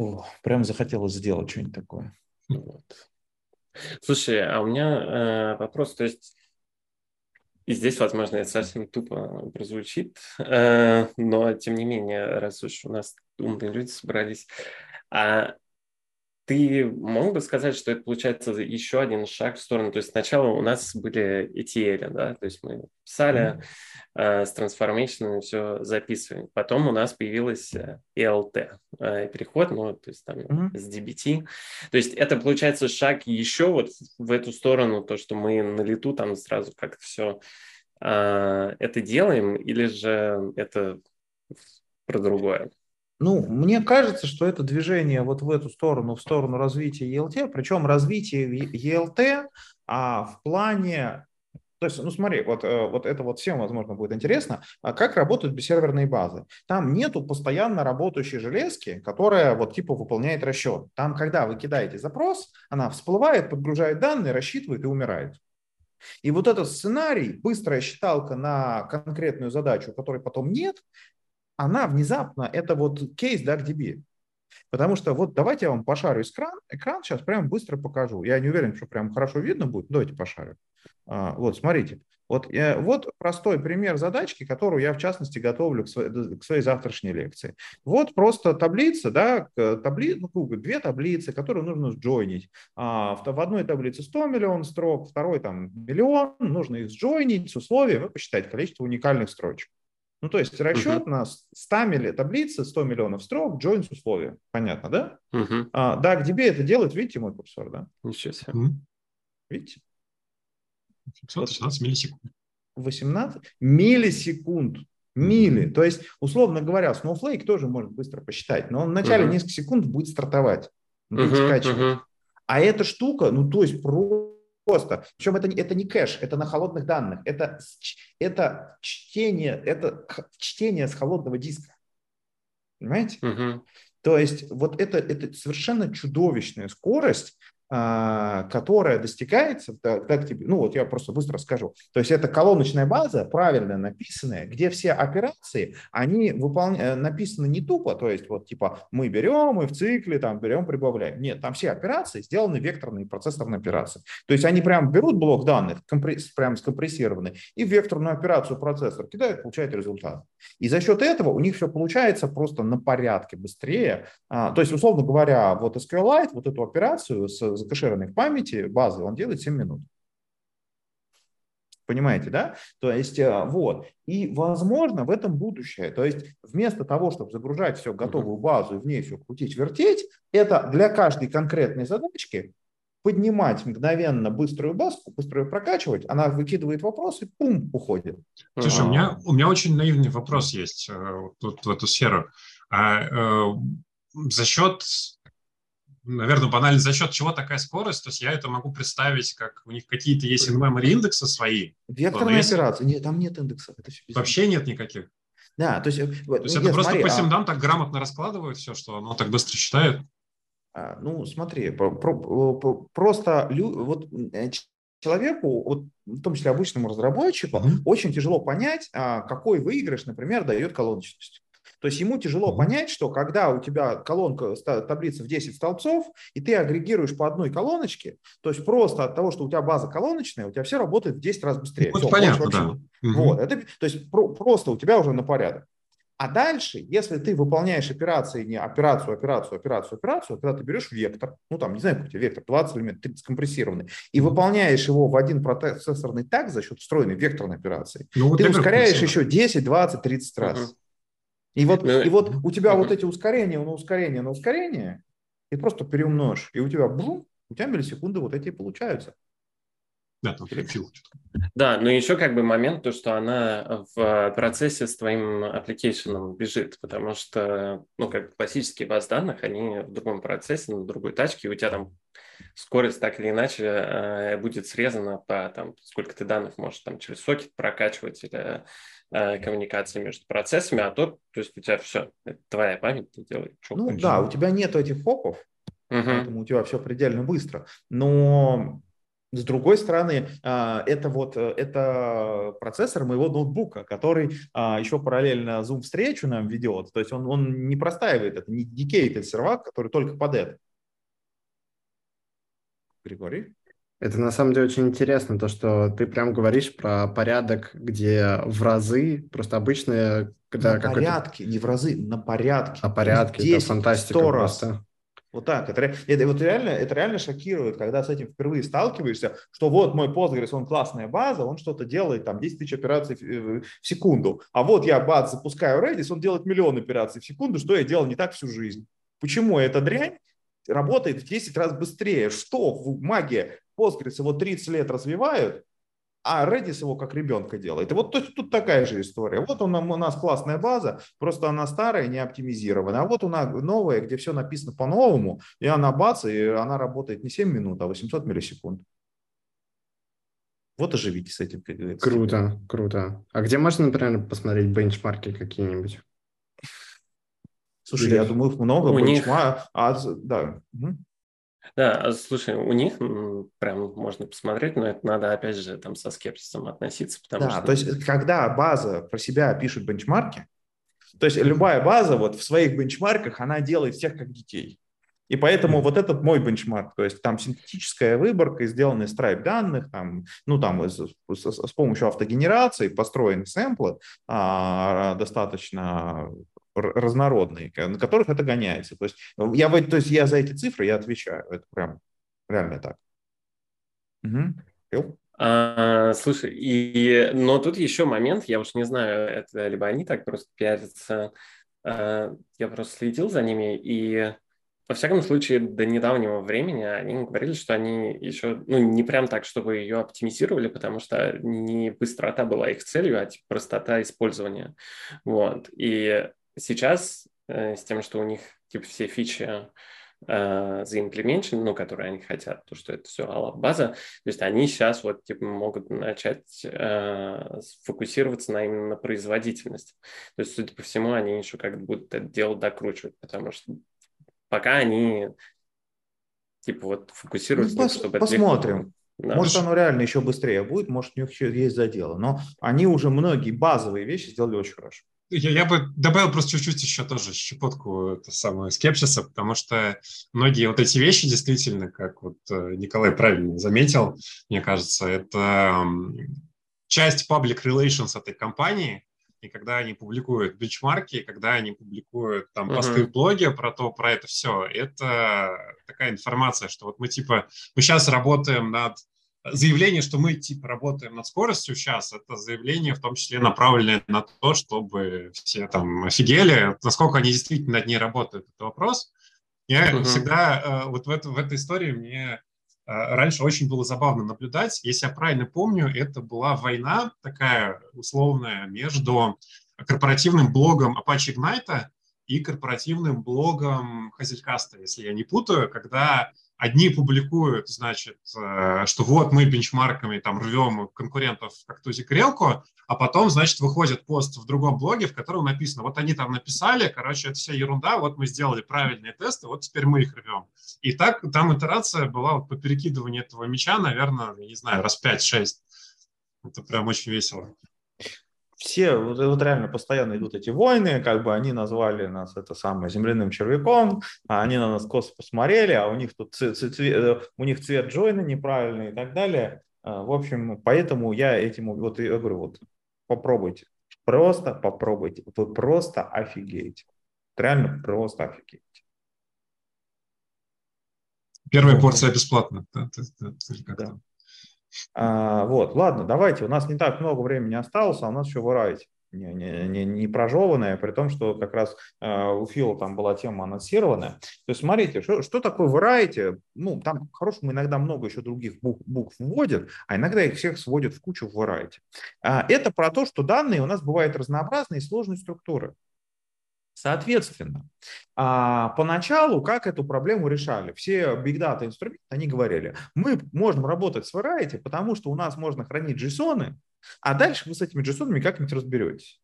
О, прям захотелось сделать что-нибудь такое. Вот. Слушай, а у меня э, вопрос, то есть и здесь, возможно, это совсем тупо прозвучит, э, но тем не менее, раз уж у нас умные люди собрались, а ты мог бы сказать, что это получается еще один шаг в сторону? То есть сначала у нас были ETL, да, то есть мы писали mm-hmm. э, с трансформацией все записываем. Потом у нас появилась э, ELT, э, переход, ну, то есть там mm-hmm. с DBT. То есть это получается шаг еще вот в эту сторону, то, что мы на лету там сразу как-то все э, это делаем, или же это про другое? Ну, мне кажется, что это движение вот в эту сторону, в сторону развития ELT, причем развитие ELT а в плане то есть, ну смотри, вот, э, вот это вот всем, возможно, будет интересно, а как работают бессерверные базы. Там нету постоянно работающей железки, которая вот типа выполняет расчет. Там, когда вы кидаете запрос, она всплывает, подгружает данные, рассчитывает и умирает. И вот этот сценарий, быстрая считалка на конкретную задачу, которой потом нет, она внезапно, это вот кейс DuckDB. Потому что вот давайте я вам пошарю экран, экран сейчас прям быстро покажу. Я не уверен, что прям хорошо видно будет. Давайте пошарю. А, вот, смотрите. Вот, я, вот простой пример задачки, которую я, в частности, готовлю к своей, к своей завтрашней лекции. Вот просто таблица, да, табли, ну, две таблицы, которые нужно сджойнить. А, в, в одной таблице 100 миллионов строк, второй там миллион, нужно их сджойнить с условием, вы посчитать количество уникальных строчек. Ну, то есть расчет uh-huh. на 100 милли, таблицы, 100 миллионов строк, join с условием. Понятно, да? Uh-huh. А, да, где это делает, видите мой курсор, да? Ничего себе. Uh-huh. Видите? 516 миллисекунд. 18 миллисекунд. Мили. То есть, условно говоря, Snowflake тоже может быстро посчитать, но он в начале uh-huh. несколько секунд будет стартовать, будет uh-huh, скачивать. Uh-huh. А эта штука, ну, то есть, про просто. Причем это, это не кэш, это на холодных данных. Это, это чтение, это чтение с холодного диска. Понимаете? Угу. То есть вот это, это совершенно чудовищная скорость, которая достигается, так, тебе, ну вот я просто быстро скажу, то есть это колоночная база, правильно написанная, где все операции, они выполня... Э, написаны не тупо, то есть вот типа мы берем и в цикле там берем, прибавляем. Нет, там все операции сделаны векторные процессорные операции. То есть они прям берут блок данных, компресс, прям скомпрессированный, и в векторную операцию процессор кидают, получает результат. И за счет этого у них все получается просто на порядке быстрее. А, то есть, условно говоря, вот SQLite, вот эту операцию с закэшированной в памяти базы, он делает 7 минут. Понимаете, да? То есть, э, вот. И, возможно, в этом будущее. То есть, вместо того, чтобы загружать все готовую базу и в ней все крутить, вертеть, это для каждой конкретной задачки поднимать мгновенно быструю баску, быстро ее прокачивать, она выкидывает вопрос и пум, уходит. Слушай, у меня, у меня очень наивный вопрос есть э, тут в эту сферу. А, э, за счет наверное, банально за счет чего такая скорость, то есть я это могу представить, как у них какие-то есть in-memory индексы свои. Векторная если... операция. Нет, там нет индексов. Это все Вообще нет никаких? Да, то есть... То есть нет, это просто смотри, по симдам а... так грамотно раскладывают все, что оно так быстро считает? А, ну, смотри, про, про, просто лю, вот э, человеку, вот, в том числе обычному разработчику, mm-hmm. очень тяжело понять, а, какой выигрыш, например, дает колоночность. То есть ему тяжело понять, что когда у тебя колонка, таблица в 10 столбцов, и ты агрегируешь по одной колоночке, то есть просто от того, что у тебя база колоночная, у тебя все работает в 10 раз быстрее. Вот все, понятно, да. Вот, это, то есть про, просто у тебя уже на порядок. А дальше, если ты выполняешь операции, не операцию, операцию, операцию, операцию, когда ты берешь вектор, ну там, не знаю, какой у тебя вектор, 20 элементов, 30 компрессированный, и выполняешь его в один процессорный так за счет встроенной векторной операции, ну, ты ускоряешь еще 10, 20, 30 раз. Uh-huh. И вот, ну, и вот у тебя вот эти ускорения на ускорение на ускорение, и просто переумножь, и у тебя бум, у тебя миллисекунды вот эти получаются. Да, там Фил. Да, но еще как бы момент, то, что она в процессе с твоим application бежит, потому что, ну, как классические баз данных, они в другом процессе, на другой тачке, и у тебя там скорость так или иначе э, будет срезана по там, сколько ты данных можешь там через сокет прокачивать или э, коммуникации между процессами, а то, то есть у тебя все, это твоя память, ты делаешь, что Ну хочешь. да, у тебя нет этих фоков, угу. поэтому у тебя все предельно быстро, но с другой стороны, а, это вот э, это процессор моего ноутбука, который а, еще параллельно Zoom встречу нам ведет. То есть он, он не простаивает, это не dedicated сервак, который только под это. Григорий? Это на самом деле очень интересно, то, что ты прям говоришь про порядок, где в разы, просто обычные... Когда на порядке, не в разы, на порядке. На порядке, 10, это фантастика 100 просто. Раз. Вот так. Это, это, вот реально, это реально шокирует, когда с этим впервые сталкиваешься, что вот мой Postgres, он классная база, он что-то делает, там, 10 тысяч операций в, в секунду. А вот я бац, запускаю Redis, он делает миллион операций в секунду, что я делал не так всю жизнь. Почему эта дрянь работает в 10 раз быстрее? Что в магия? Postgres его 30 лет развивают, а Redis его как ребенка делает. И вот то, тут такая же история. Вот он, у нас классная база, просто она старая, не оптимизирована. А вот у нас новая, где все написано по-новому, и она бац, и она работает не 7 минут, а 800 миллисекунд. Вот оживите с этим. Круто, круто. А где можно, например, посмотреть бенчмарки какие-нибудь? Слушай, Или... я думаю, много. У бенчмар... них... а, да. Угу. Да, а слушай, у них прям можно посмотреть, но это надо, опять же, там со скепсисом относиться, потому да, что... то есть когда база про себя пишет бенчмарки, то есть любая база вот в своих бенчмарках, она делает всех как детей. И поэтому вот этот мой бенчмарк, то есть там синтетическая выборка, сделанная из трайп данных, там, ну там с, с, с помощью автогенерации построены сэмплы а, достаточно разнородные, на которых это гоняется. То есть я, то есть я за эти цифры я отвечаю. Это прям реально так. Угу. А, слушай, и, но тут еще момент, я уж не знаю, это либо они так просто пиарятся, а, я просто следил за ними, и во всяком случае, до недавнего времени они говорили, что они еще, ну, не прям так, чтобы ее оптимизировали, потому что не быстрота была их целью, а типа простота использования. Вот. И сейчас э, с тем, что у них типа все фичи э, заимплеменчены, ну, которые они хотят, то, что это все база, то есть они сейчас вот типа могут начать э, фокусироваться на именно на производительности. То есть, судя по всему, они еще как бы будут это дело докручивать, потому что пока они типа вот фокусируются, ну, пос- чтобы посмотрим. Да. Может, оно реально еще быстрее будет, может, у них еще есть задело. Но они уже многие базовые вещи сделали очень хорошо. Я, я бы добавил просто чуть-чуть еще тоже щепотку это самое скепсиса, потому что многие вот эти вещи действительно, как вот э, Николай правильно заметил, мне кажется, это часть public relations этой компании, и когда они публикуют бенчмарки, когда они публикуют там uh-huh. посты в блоге про то, про это все, это такая информация, что вот мы типа, мы сейчас работаем над заявление, что мы типа работаем над скоростью сейчас, это заявление в том числе направленное на то, чтобы все там офигели, насколько они действительно над ней работают, это вопрос. Я uh-huh. всегда э, вот в, это, в этой истории мне э, раньше очень было забавно наблюдать. Если я правильно помню, это была война такая условная между корпоративным блогом Apache Ignite и корпоративным блогом Hazelcast, если я не путаю, когда Одни публикуют, значит, э, что вот мы бенчмарками там рвем конкурентов как тузик грелку, а потом, значит, выходит пост в другом блоге, в котором написано, вот они там написали, короче, это вся ерунда, вот мы сделали правильные тесты, вот теперь мы их рвем. И так там итерация была вот по перекидыванию этого мяча, наверное, не знаю, раз 5-6. Это прям очень весело все, вот, вот реально постоянно идут эти войны, как бы они назвали нас это самое земляным червяком, а они на нас косо посмотрели, а у них тут цвет, цвет, э, у них цвет Джойна неправильный и так далее. А, в общем, поэтому я этим, вот я говорю, вот попробуйте, просто попробуйте, вы просто офигеете, реально просто офигеете. Первая порция бесплатно. Да, да, да. А, вот, ладно, давайте, у нас не так много времени осталось, а у нас еще Variety. не, не, не, не прожеванная, при том, что как раз э, у Фила там была тема анонсированная. То есть смотрите, что, что такое variety? Ну, там по-хорошему иногда много еще других букв, букв вводят, а иногда их всех сводят в кучу в variety. А, это про то, что данные у нас бывают разнообразные и сложной структуры. Соответственно, а, поначалу как эту проблему решали? Все big data инструменты, они говорили, мы можем работать с variety, потому что у нас можно хранить JSON, а дальше вы с этими JSON как-нибудь разберетесь.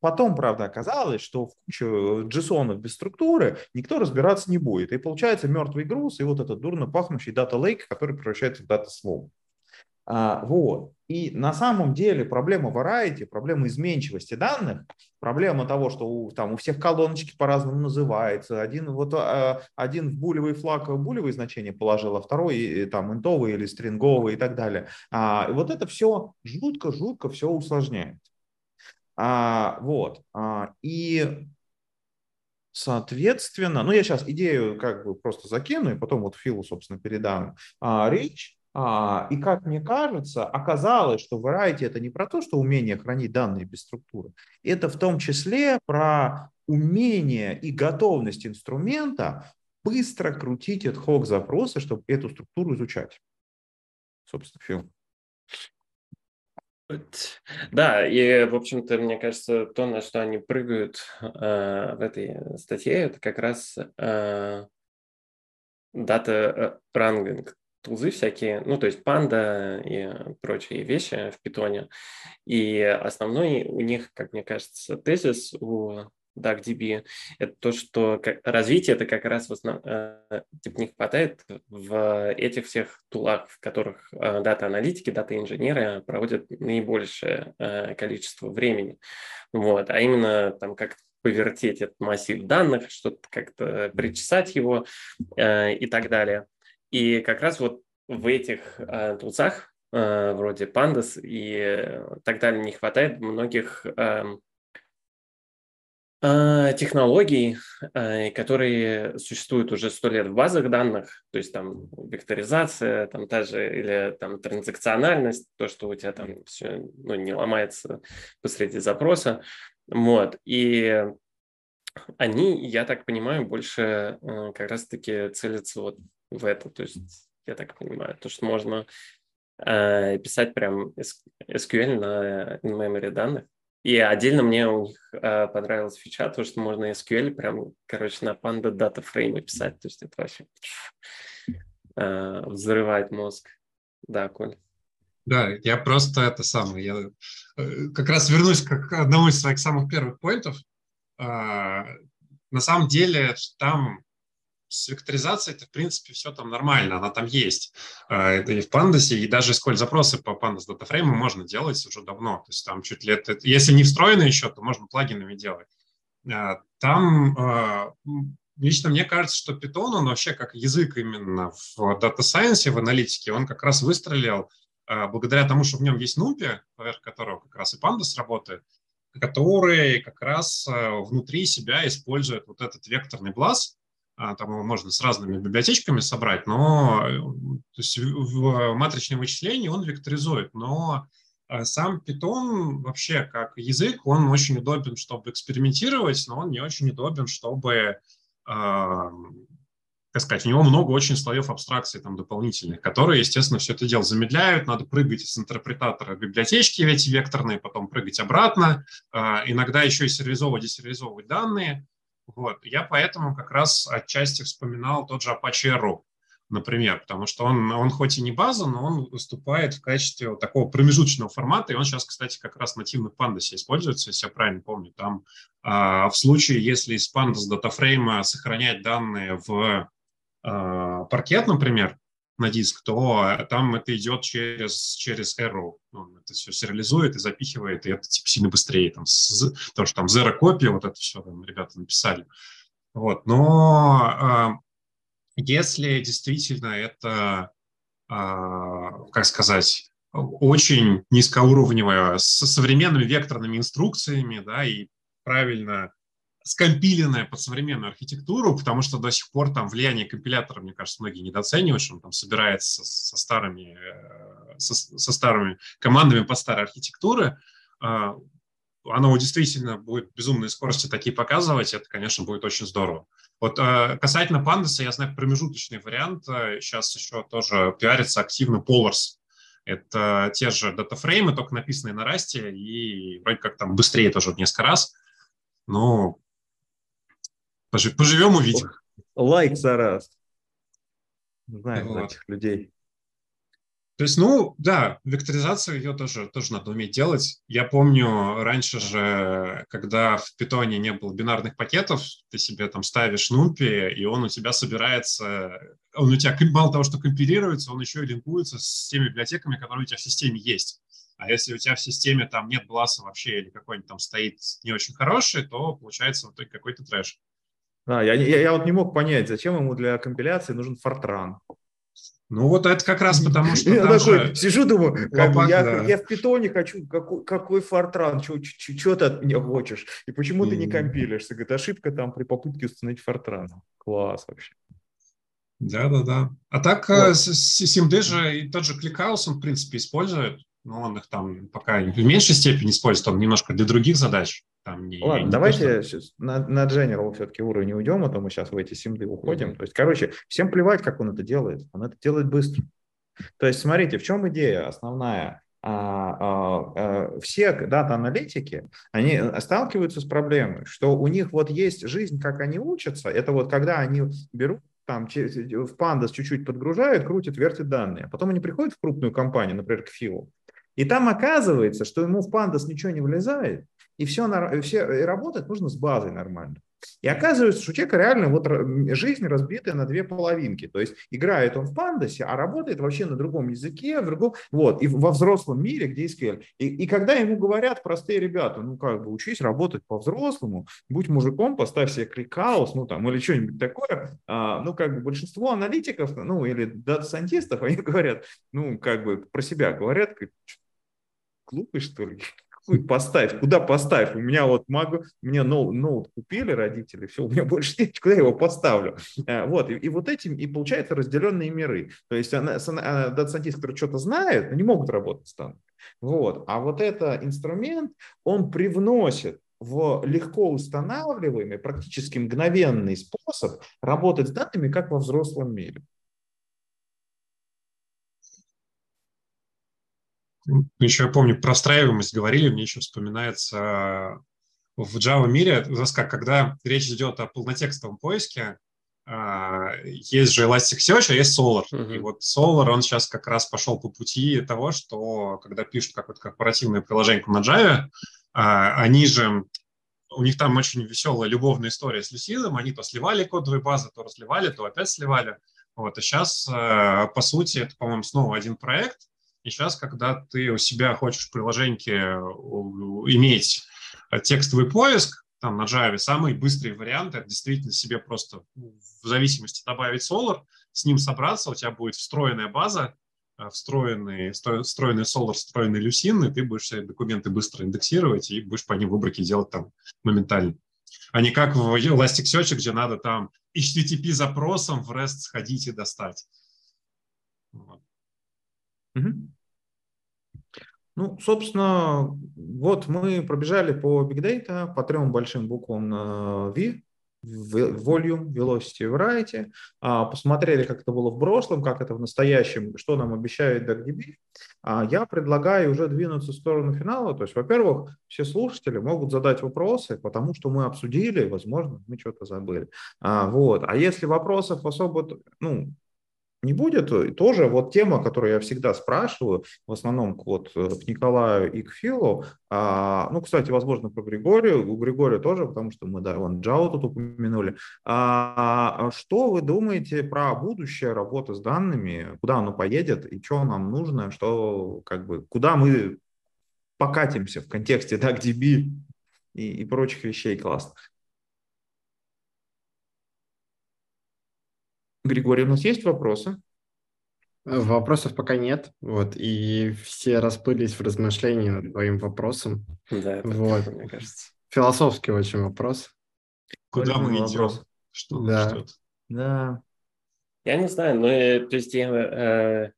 Потом, правда, оказалось, что в кучу JSON без структуры никто разбираться не будет. И получается мертвый груз и вот этот дурно пахнущий дата lake, который превращается в дата slow. А, вот. И на самом деле проблема variety, проблема изменчивости данных, проблема того, что у, там, у всех колоночки по-разному называется. Один, вот, а, один в булевый флаг булевые значения положил, а второй там интовый или стринговый и так далее. А, и вот это все жутко-жутко все усложняет. Вот. И Соответственно, ну я сейчас идею как бы просто закину и потом вот Филу, собственно, передам речь. А, и как мне кажется, оказалось, что variety это не про то, что умение хранить данные без структуры, это в том числе про умение и готовность инструмента быстро крутить ad hoc запросы, чтобы эту структуру изучать. Собственно, Фил. Да, и, в общем-то, мне кажется, то, на что они прыгают э, в этой статье, это как раз э, дата рангинг тулзы всякие, ну, то есть панда и прочие вещи в питоне. И основной у них, как мне кажется, тезис у DuckDB, это то, что развитие это как раз в основ... Э, типа не хватает в этих всех тулах, в которых э, дата-аналитики, дата-инженеры проводят наибольшее э, количество времени. Вот. А именно там как повертеть этот массив данных, что-то как-то причесать его и так далее. И как раз вот в этих э, тулзах, э, вроде Pandas и так далее, не хватает многих э, э, технологий, э, которые существуют уже сто лет в базах данных, то есть там векторизация, там та же, или там транзакциональность, то, что у тебя там все ну, не ломается посреди запроса. Вот. И они, я так понимаю, больше э, как раз-таки целятся вот в это. То есть, я так понимаю, то, что можно э, писать прям SQL на in-memory данных. И отдельно мне у них э, понравилась фича, то, что можно SQL прям, короче, на Panda Data Frame писать. То есть это вообще э, взрывает мозг. Да, Коль. Да, я просто это самое, я э, как раз вернусь к одному из своих самых первых поинтов. А, на самом деле там с векторизацией это, в принципе, все там нормально, она там есть. А, это и в Pandas, и даже сколь запросы по Pandas DataFrame можно делать уже давно. То есть там чуть это, если не встроено еще, то можно плагинами делать. А, там лично мне кажется, что Python, он вообще как язык именно в Data Science, в аналитике, он как раз выстрелил благодаря тому, что в нем есть NumPy, поверх которого как раз и Pandas работает, который как раз внутри себя использует вот этот векторный а, там его можно с разными библиотечками собрать, но то есть в матричном вычислении он векторизует, но а, сам Python вообще как язык, он очень удобен, чтобы экспериментировать, но он не очень удобен, чтобы, как сказать, у него много очень слоев абстракции там дополнительных, которые, естественно, все это дело замедляют, надо прыгать из интерпретатора библиотечки эти векторные, потом прыгать обратно, иногда еще и сериализовывать, десериализовывать данные, вот. Я поэтому как раз отчасти вспоминал тот же Apache Arrow, например, потому что он, он хоть и не база, но он выступает в качестве вот такого промежуточного формата, и он сейчас, кстати, как раз нативно в Pandas используется, если я правильно помню. Там а, в случае, если из Pandas датафрейма сохранять данные в а, паркет, например, на диск, то там это идет через, через Arrow. Он это все сериализует и запихивает, и это типа сильно быстрее. Там, с, потому что там Zero Copy, вот это все там ребята написали. Вот. Но э, если действительно это, э, как сказать, очень низкоуровневое, с современными векторными инструкциями, да, и правильно скомпиленная под современную архитектуру, потому что до сих пор там влияние компилятора, мне кажется, многие недооценивают, что он там собирается со старыми, э, со, со старыми командами под старой архитектуры. А, оно действительно будет безумные скорости такие показывать, это, конечно, будет очень здорово. Вот э, касательно Pandas, я знаю промежуточный вариант. Сейчас еще тоже пиарится активно Polars. Это те же датафреймы, только написанные на расте, и вроде как там быстрее тоже в несколько раз. Но поживем, увидим. Лайк за раз. Знаем вот. этих людей. То есть, ну, да, векторизацию ее тоже, тоже надо уметь делать. Я помню, раньше же, когда в питоне не было бинарных пакетов, ты себе там ставишь нумпи, и он у тебя собирается, он у тебя мало того, что компилируется, он еще и линкуется с теми библиотеками, которые у тебя в системе есть. А если у тебя в системе там нет бласа вообще или какой-нибудь там стоит не очень хороший, то получается в итоге какой-то трэш. Да, я, я, я вот не мог понять, зачем ему для компиляции нужен фортран. Ну вот это как раз потому, что Я такой сижу, думаю, как, я, да. я в питоне хочу, какой, какой фортран, что ты от меня хочешь? И почему mm. ты не компилишься? Говорит, ошибка там при попытке установить фортран. Класс вообще. Да-да-да. А так вот. SIMD же и тот же ClickHouse, он, в принципе, использует но он их там пока в меньшей степени использует, он немножко для других задач. Там не, Ладно, не давайте то, что... на, на General все-таки уровень уйдем, а то мы сейчас в эти симды уходим. Mm-hmm. То есть, короче, всем плевать, как он это делает. Он это делает быстро. То есть, смотрите, в чем идея основная? А, а, а, все дата-аналитики, они сталкиваются с проблемой, что у них вот есть жизнь, как они учатся, это вот когда они берут там в Pandas чуть-чуть подгружают, крутят, вертят данные. А потом они приходят в крупную компанию, например, к Филу, и там оказывается, что ему в pandas ничего не влезает, и все, все и работать нужно с базой нормально. И оказывается, что у человека реально вот жизнь разбитая на две половинки. То есть играет он в pandas е, а работает вообще на другом языке, в другом, вот, и во взрослом мире, где SQL. И, и когда ему говорят простые ребята, ну как бы учись работать по-взрослому, будь мужиком, поставь себе ClickHouse, ну там, или что-нибудь такое, а, ну как бы большинство аналитиков, ну или data scientist ов, они говорят, ну как бы про себя говорят, глупый, что ли? Какой поставь? Куда поставь? У меня вот могу, мне ноут, ноут купили родители, все, у меня больше нет, куда я его поставлю? Э, вот, и, и вот этим и получается разделенные миры. То есть она, она, data scientist, который что-то знает, не могут работать с танком. Вот. А вот этот инструмент, он привносит в легко устанавливаемый, практически мгновенный способ работать с данными, как во взрослом мире. Еще я помню, про встраиваемость говорили, мне еще вспоминается в Java мире, как когда речь идет о полнотекстовом поиске, а, есть же Elasticsearch, а есть Solar. Uh-huh. И вот Solar, он сейчас как раз пошел по пути того, что когда пишут какое-то корпоративное приложение на Java, а, они же, у них там очень веселая любовная история с Lucid, они то сливали кодовые базы, то разливали, то опять сливали. Вот, и сейчас, а, по сути, это, по-моему, снова один проект, и сейчас, когда ты у себя хочешь в приложении иметь текстовый поиск, там на Java самый быстрый вариант это действительно себе просто в зависимости добавить Solar, с ним собраться, у тебя будет встроенная база, э, встроенный, встроенный Solar, встроенный Lucene, и ты будешь все документы быстро индексировать и будешь по ним выборки делать там моментально. А не как в Elasticsearch, где надо там HTTP запросом в REST сходить и достать. Вот. Ну, собственно, вот мы пробежали по Big Data, по трем большим буквам на V, Volume, Velocity, Variety, а, посмотрели, как это было в прошлом, как это в настоящем, что нам обещает DuckDB. А, я предлагаю уже двинуться в сторону финала. То есть, во-первых, все слушатели могут задать вопросы, потому что мы обсудили, возможно, мы что-то забыли. А, вот. А если вопросов особо, ну, не будет. Тоже вот тема, которую я всегда спрашиваю, в основном вот э, к Николаю и к Филу, а, ну, кстати, возможно, про Григорию, у Григория тоже, потому что мы, да, вон Джао тут упомянули. А, а, что вы думаете про будущее работы с данными, куда оно поедет и что нам нужно, что, как бы, куда мы покатимся в контексте DuckDB и, и прочих вещей классных? Григорий, у нас есть вопросы? Вопросов пока нет, вот, и все расплылись в размышлении над твоим вопросом. Да, это вот. мне кажется. Философский очень вопрос. Куда мы идем? Что да. ждет? Да. Я не знаю, но, то есть я, э,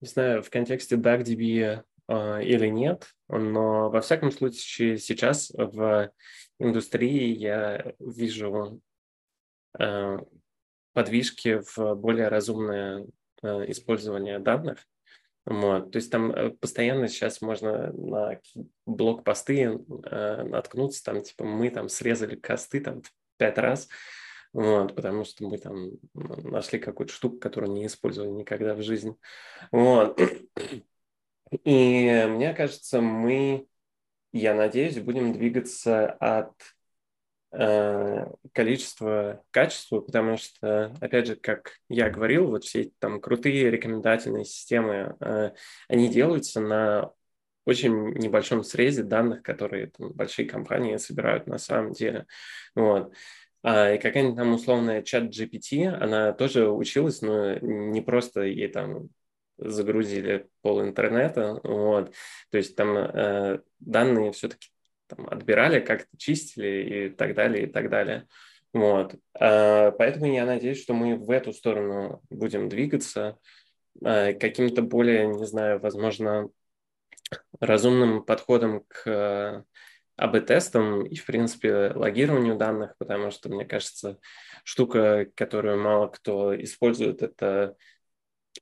не знаю, в контексте DuckDB или нет, но во всяком случае сейчас в индустрии я вижу подвижки в более разумное использование данных. Вот. То есть там э, постоянно сейчас можно на блок-посты э, наткнуться, там типа мы там срезали косты там пять раз, вот, потому что мы там нашли какую-то штуку, которую не использовали никогда в жизни. Вот. И мне кажется, мы, я надеюсь, будем двигаться от э, количества к качеству, потому что, опять же, как я говорил, вот все эти там крутые рекомендательные системы, э, они делаются на очень небольшом срезе данных, которые там, большие компании собирают на самом деле. Вот. А, и какая-нибудь там условная чат GPT, она тоже училась, но не просто ей там загрузили пол интернета, вот, то есть там э, данные все-таки там, отбирали, как-то чистили и так далее, и так далее. Вот. А, поэтому я надеюсь, что мы в эту сторону будем двигаться а, каким-то более, не знаю, возможно, разумным подходом к АБ-тестам и, в принципе, логированию данных, потому что, мне кажется, штука, которую мало кто использует, это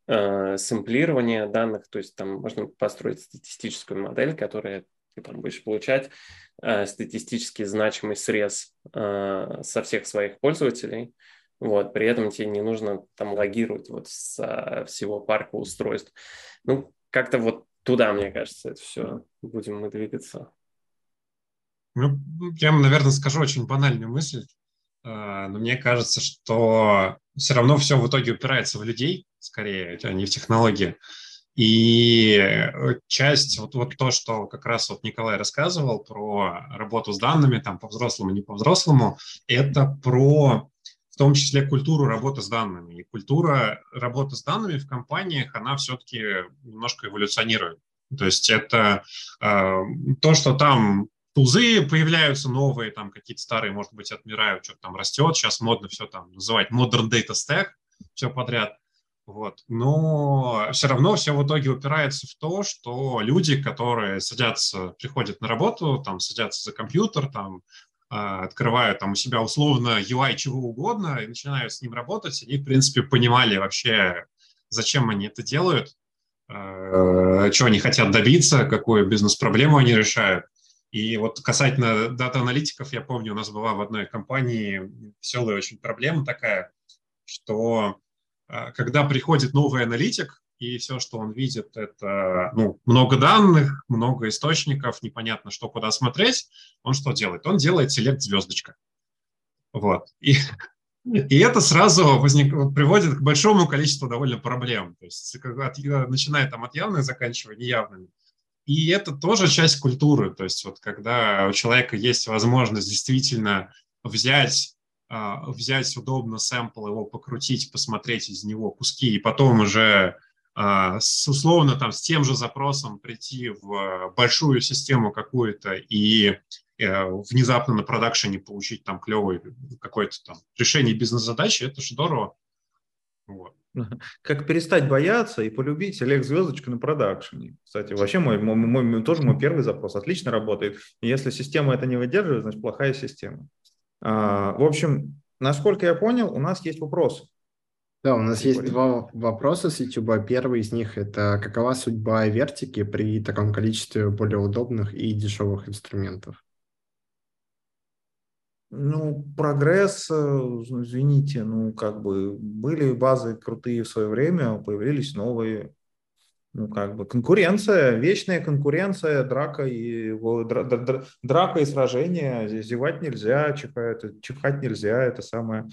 э, сэмплирование данных, то есть там можно построить статистическую модель, которая ты там будешь получать э, статистически значимый срез э, со всех своих пользователей, вот, при этом тебе не нужно там логировать вот с всего парка устройств. Ну, как-то вот туда, мне кажется, это все будем мы двигаться. Ну, я, наверное, скажу очень банальную мысль, а, но мне кажется, что все равно все в итоге упирается в людей, скорее, а не в технологии. И э, часть, вот, вот то, что как раз вот Николай рассказывал про работу с данными, там, по-взрослому, не по-взрослому, это про в том числе культуру работы с данными. И культура работы с данными в компаниях, она все-таки немножко эволюционирует. То есть это э, то, что там тузы появляются новые, там какие-то старые, может быть, отмирают, что-то там растет. Сейчас модно все там называть modern data stack, все подряд. Вот. Но все равно все в итоге упирается в то, что люди, которые садятся, приходят на работу, там садятся за компьютер, там а, открывают там у себя условно UI чего угодно и начинают с ним работать, они, в принципе, понимали вообще, зачем они это делают, а, чего они хотят добиться, какую бизнес-проблему они решают. И вот касательно дата-аналитиков, я помню, у нас была в одной компании веселая очень проблема такая, что когда приходит новый аналитик, и все, что он видит, это ну, много данных, много источников, непонятно, что куда смотреть, он что делает? Он делает селект звездочка. Вот. И, и это сразу возник, приводит к большому количеству довольно проблем. То есть, от, начиная там от явных, заканчивая неявными. И это тоже часть культуры. То есть вот когда у человека есть возможность действительно взять а, взять удобно сэмпл, его покрутить, посмотреть из него куски, и потом уже а, с, условно там с тем же запросом прийти в большую систему какую-то и э, внезапно на продакшене получить там клевое какое-то там решение бизнес-задачи, это же здорово. Вот. Как перестать бояться и полюбить Олег Звездочку на продакшене. Кстати, вообще мой, мой, мой, тоже мой первый запрос отлично работает. Если система это не выдерживает, значит плохая система. А, в общем, насколько я понял, у нас есть вопросы. Да, у нас есть два вопроса с YouTube. Первый из них – это какова судьба вертики при таком количестве более удобных и дешевых инструментов? Ну, прогресс, э, извините, ну, как бы были базы крутые в свое время, появились новые. Ну, как бы конкуренция, вечная конкуренция, драка и, драка и сражение. Зевать нельзя, чихать, чихать нельзя, это самое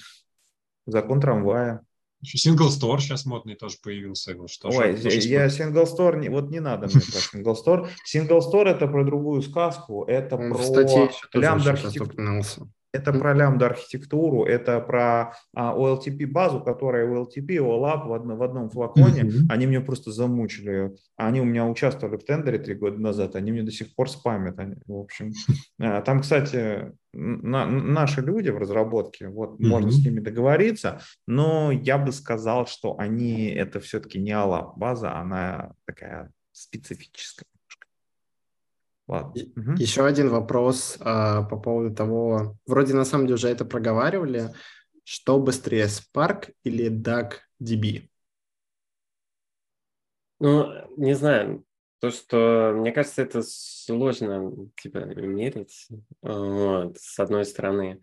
закон трамвая. Еще Single Store сейчас модный тоже появился. Что Ой, я Single Store, вот не надо мне про Single Store. Single Store это про другую сказку, это про лямбда архитектуру. Это про лямбда-архитектуру, это про а, OLTP-базу, которая OLTP, OLAP в, одно, в одном флаконе. Mm-hmm. Они мне просто замучили. Они у меня участвовали в тендере три года назад, они мне до сих пор спамят. Они, в общем, а, там, кстати, на, наши люди в разработке, вот mm-hmm. можно с ними договориться, но я бы сказал, что они, это все-таки не OLAP-база, она такая специфическая. Ладно. Угу. Еще один вопрос а, по поводу того, вроде на самом деле уже это проговаривали, что быстрее, Spark или DuckDB? Ну, не знаю, то, что, мне кажется, это сложно, типа, мерить, вот, с одной стороны.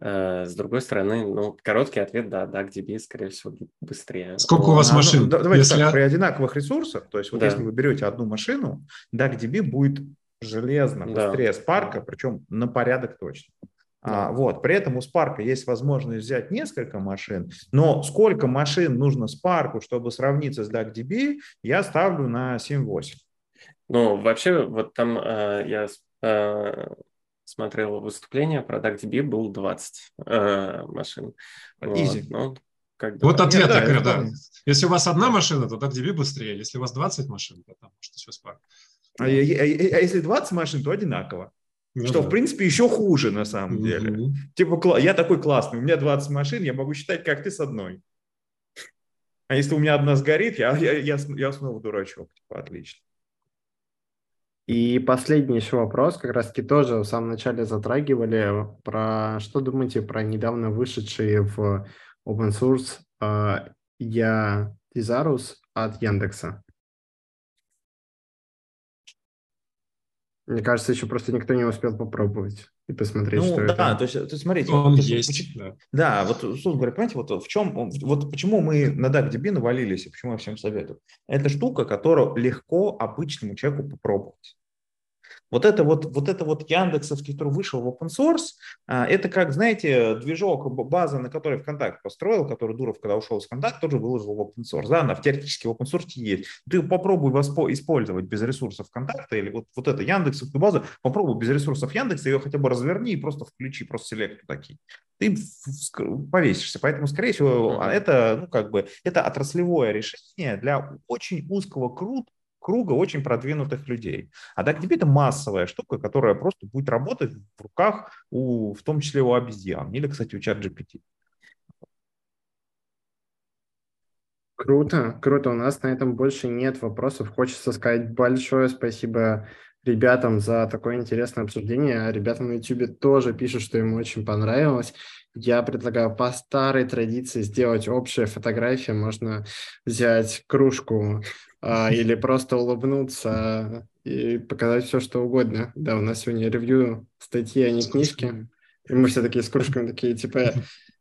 Э, с другой стороны, ну, короткий ответ, да, DuckDB, скорее всего, быстрее. Сколько у вас а, машин? Ну, давайте если... так, при одинаковых ресурсах, то есть вот да. если вы берете одну машину, DuckDB будет железно быстрее да. Spark, причем на порядок точно. Да. А, вот. При этом у Spark есть возможность взять несколько машин, но сколько машин нужно Spark, чтобы сравниться с DuckDB, я ставлю на 7-8. Ну, вообще, вот там э, я э, смотрел выступление про DuckDB, был 20 э, машин. Easy. Вот, ну, как бы, вот ответ Нет, такой, да, да. Если у вас одна машина, то DuckDB быстрее. Если у вас 20 машин, то там может еще Spark. А, а, а если 20 машин, то одинаково. Ну, что, да. в принципе, еще хуже на самом угу. деле. Типа, я такой классный, у меня 20 машин, я могу считать, как ты с одной. А если у меня одна сгорит, я, я, я, я снова дурачок. Типа, отлично. И последний еще вопрос, как раз таки тоже в самом начале затрагивали, про что думаете про недавно вышедшие в open source uh, я Tizarus от Яндекса? Мне кажется, еще просто никто не успел попробовать и посмотреть, ну, что да, это. то есть, то есть смотрите. Он вот, есть, да. Да, вот, условно говоря, понимаете, вот в чем, вот почему мы на DuckDB навалились и почему я всем советую. Это штука, которую легко обычному человеку попробовать. Вот это вот, вот это вот Яндексовский, который вышел в open source, а, это как, знаете, движок, база, на которой ВКонтакте построил, который Дуров, когда ушел из ВКонтакте, тоже выложил в open source. Да, она в теоретически в open source есть. Ты попробуй воспо- использовать без ресурсов ВКонтакта или вот, вот это Яндексовскую базу, попробуй без ресурсов Яндекса, ее хотя бы разверни и просто включи, просто селектор такие. Ты повесишься. Поэтому, скорее всего, это, ну, как бы, это отраслевое решение для очень узкого круга круга очень продвинутых людей. А DuckDB – это массовая штука, которая просто будет работать в руках, у, в том числе у обезьян или, кстати, у ChatGPT. Круто, круто. У нас на этом больше нет вопросов. Хочется сказать большое спасибо ребятам за такое интересное обсуждение. Ребята на YouTube тоже пишут, что им очень понравилось. Я предлагаю по старой традиции сделать общая фотография. Можно взять кружку или просто улыбнуться и показать все, что угодно. Да, у нас сегодня ревью статьи, а не книжки. И мы все такие с кружками такие, типа,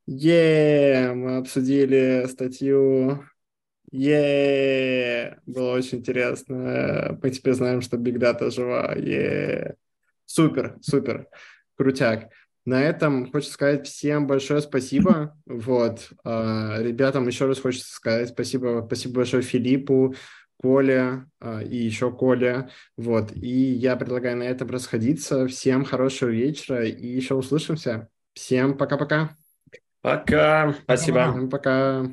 е мы обсудили статью, е было очень интересно. Мы теперь знаем, что Big Data жива, е Супер, супер, крутяк. На этом хочется сказать всем большое спасибо. Вот. А, ребятам еще раз хочется сказать спасибо. Спасибо большое Филиппу, Коля а, и еще Коля. Вот. И я предлагаю на этом расходиться. Всем хорошего вечера и еще услышимся. Всем пока-пока. Пока. Спасибо. Пока.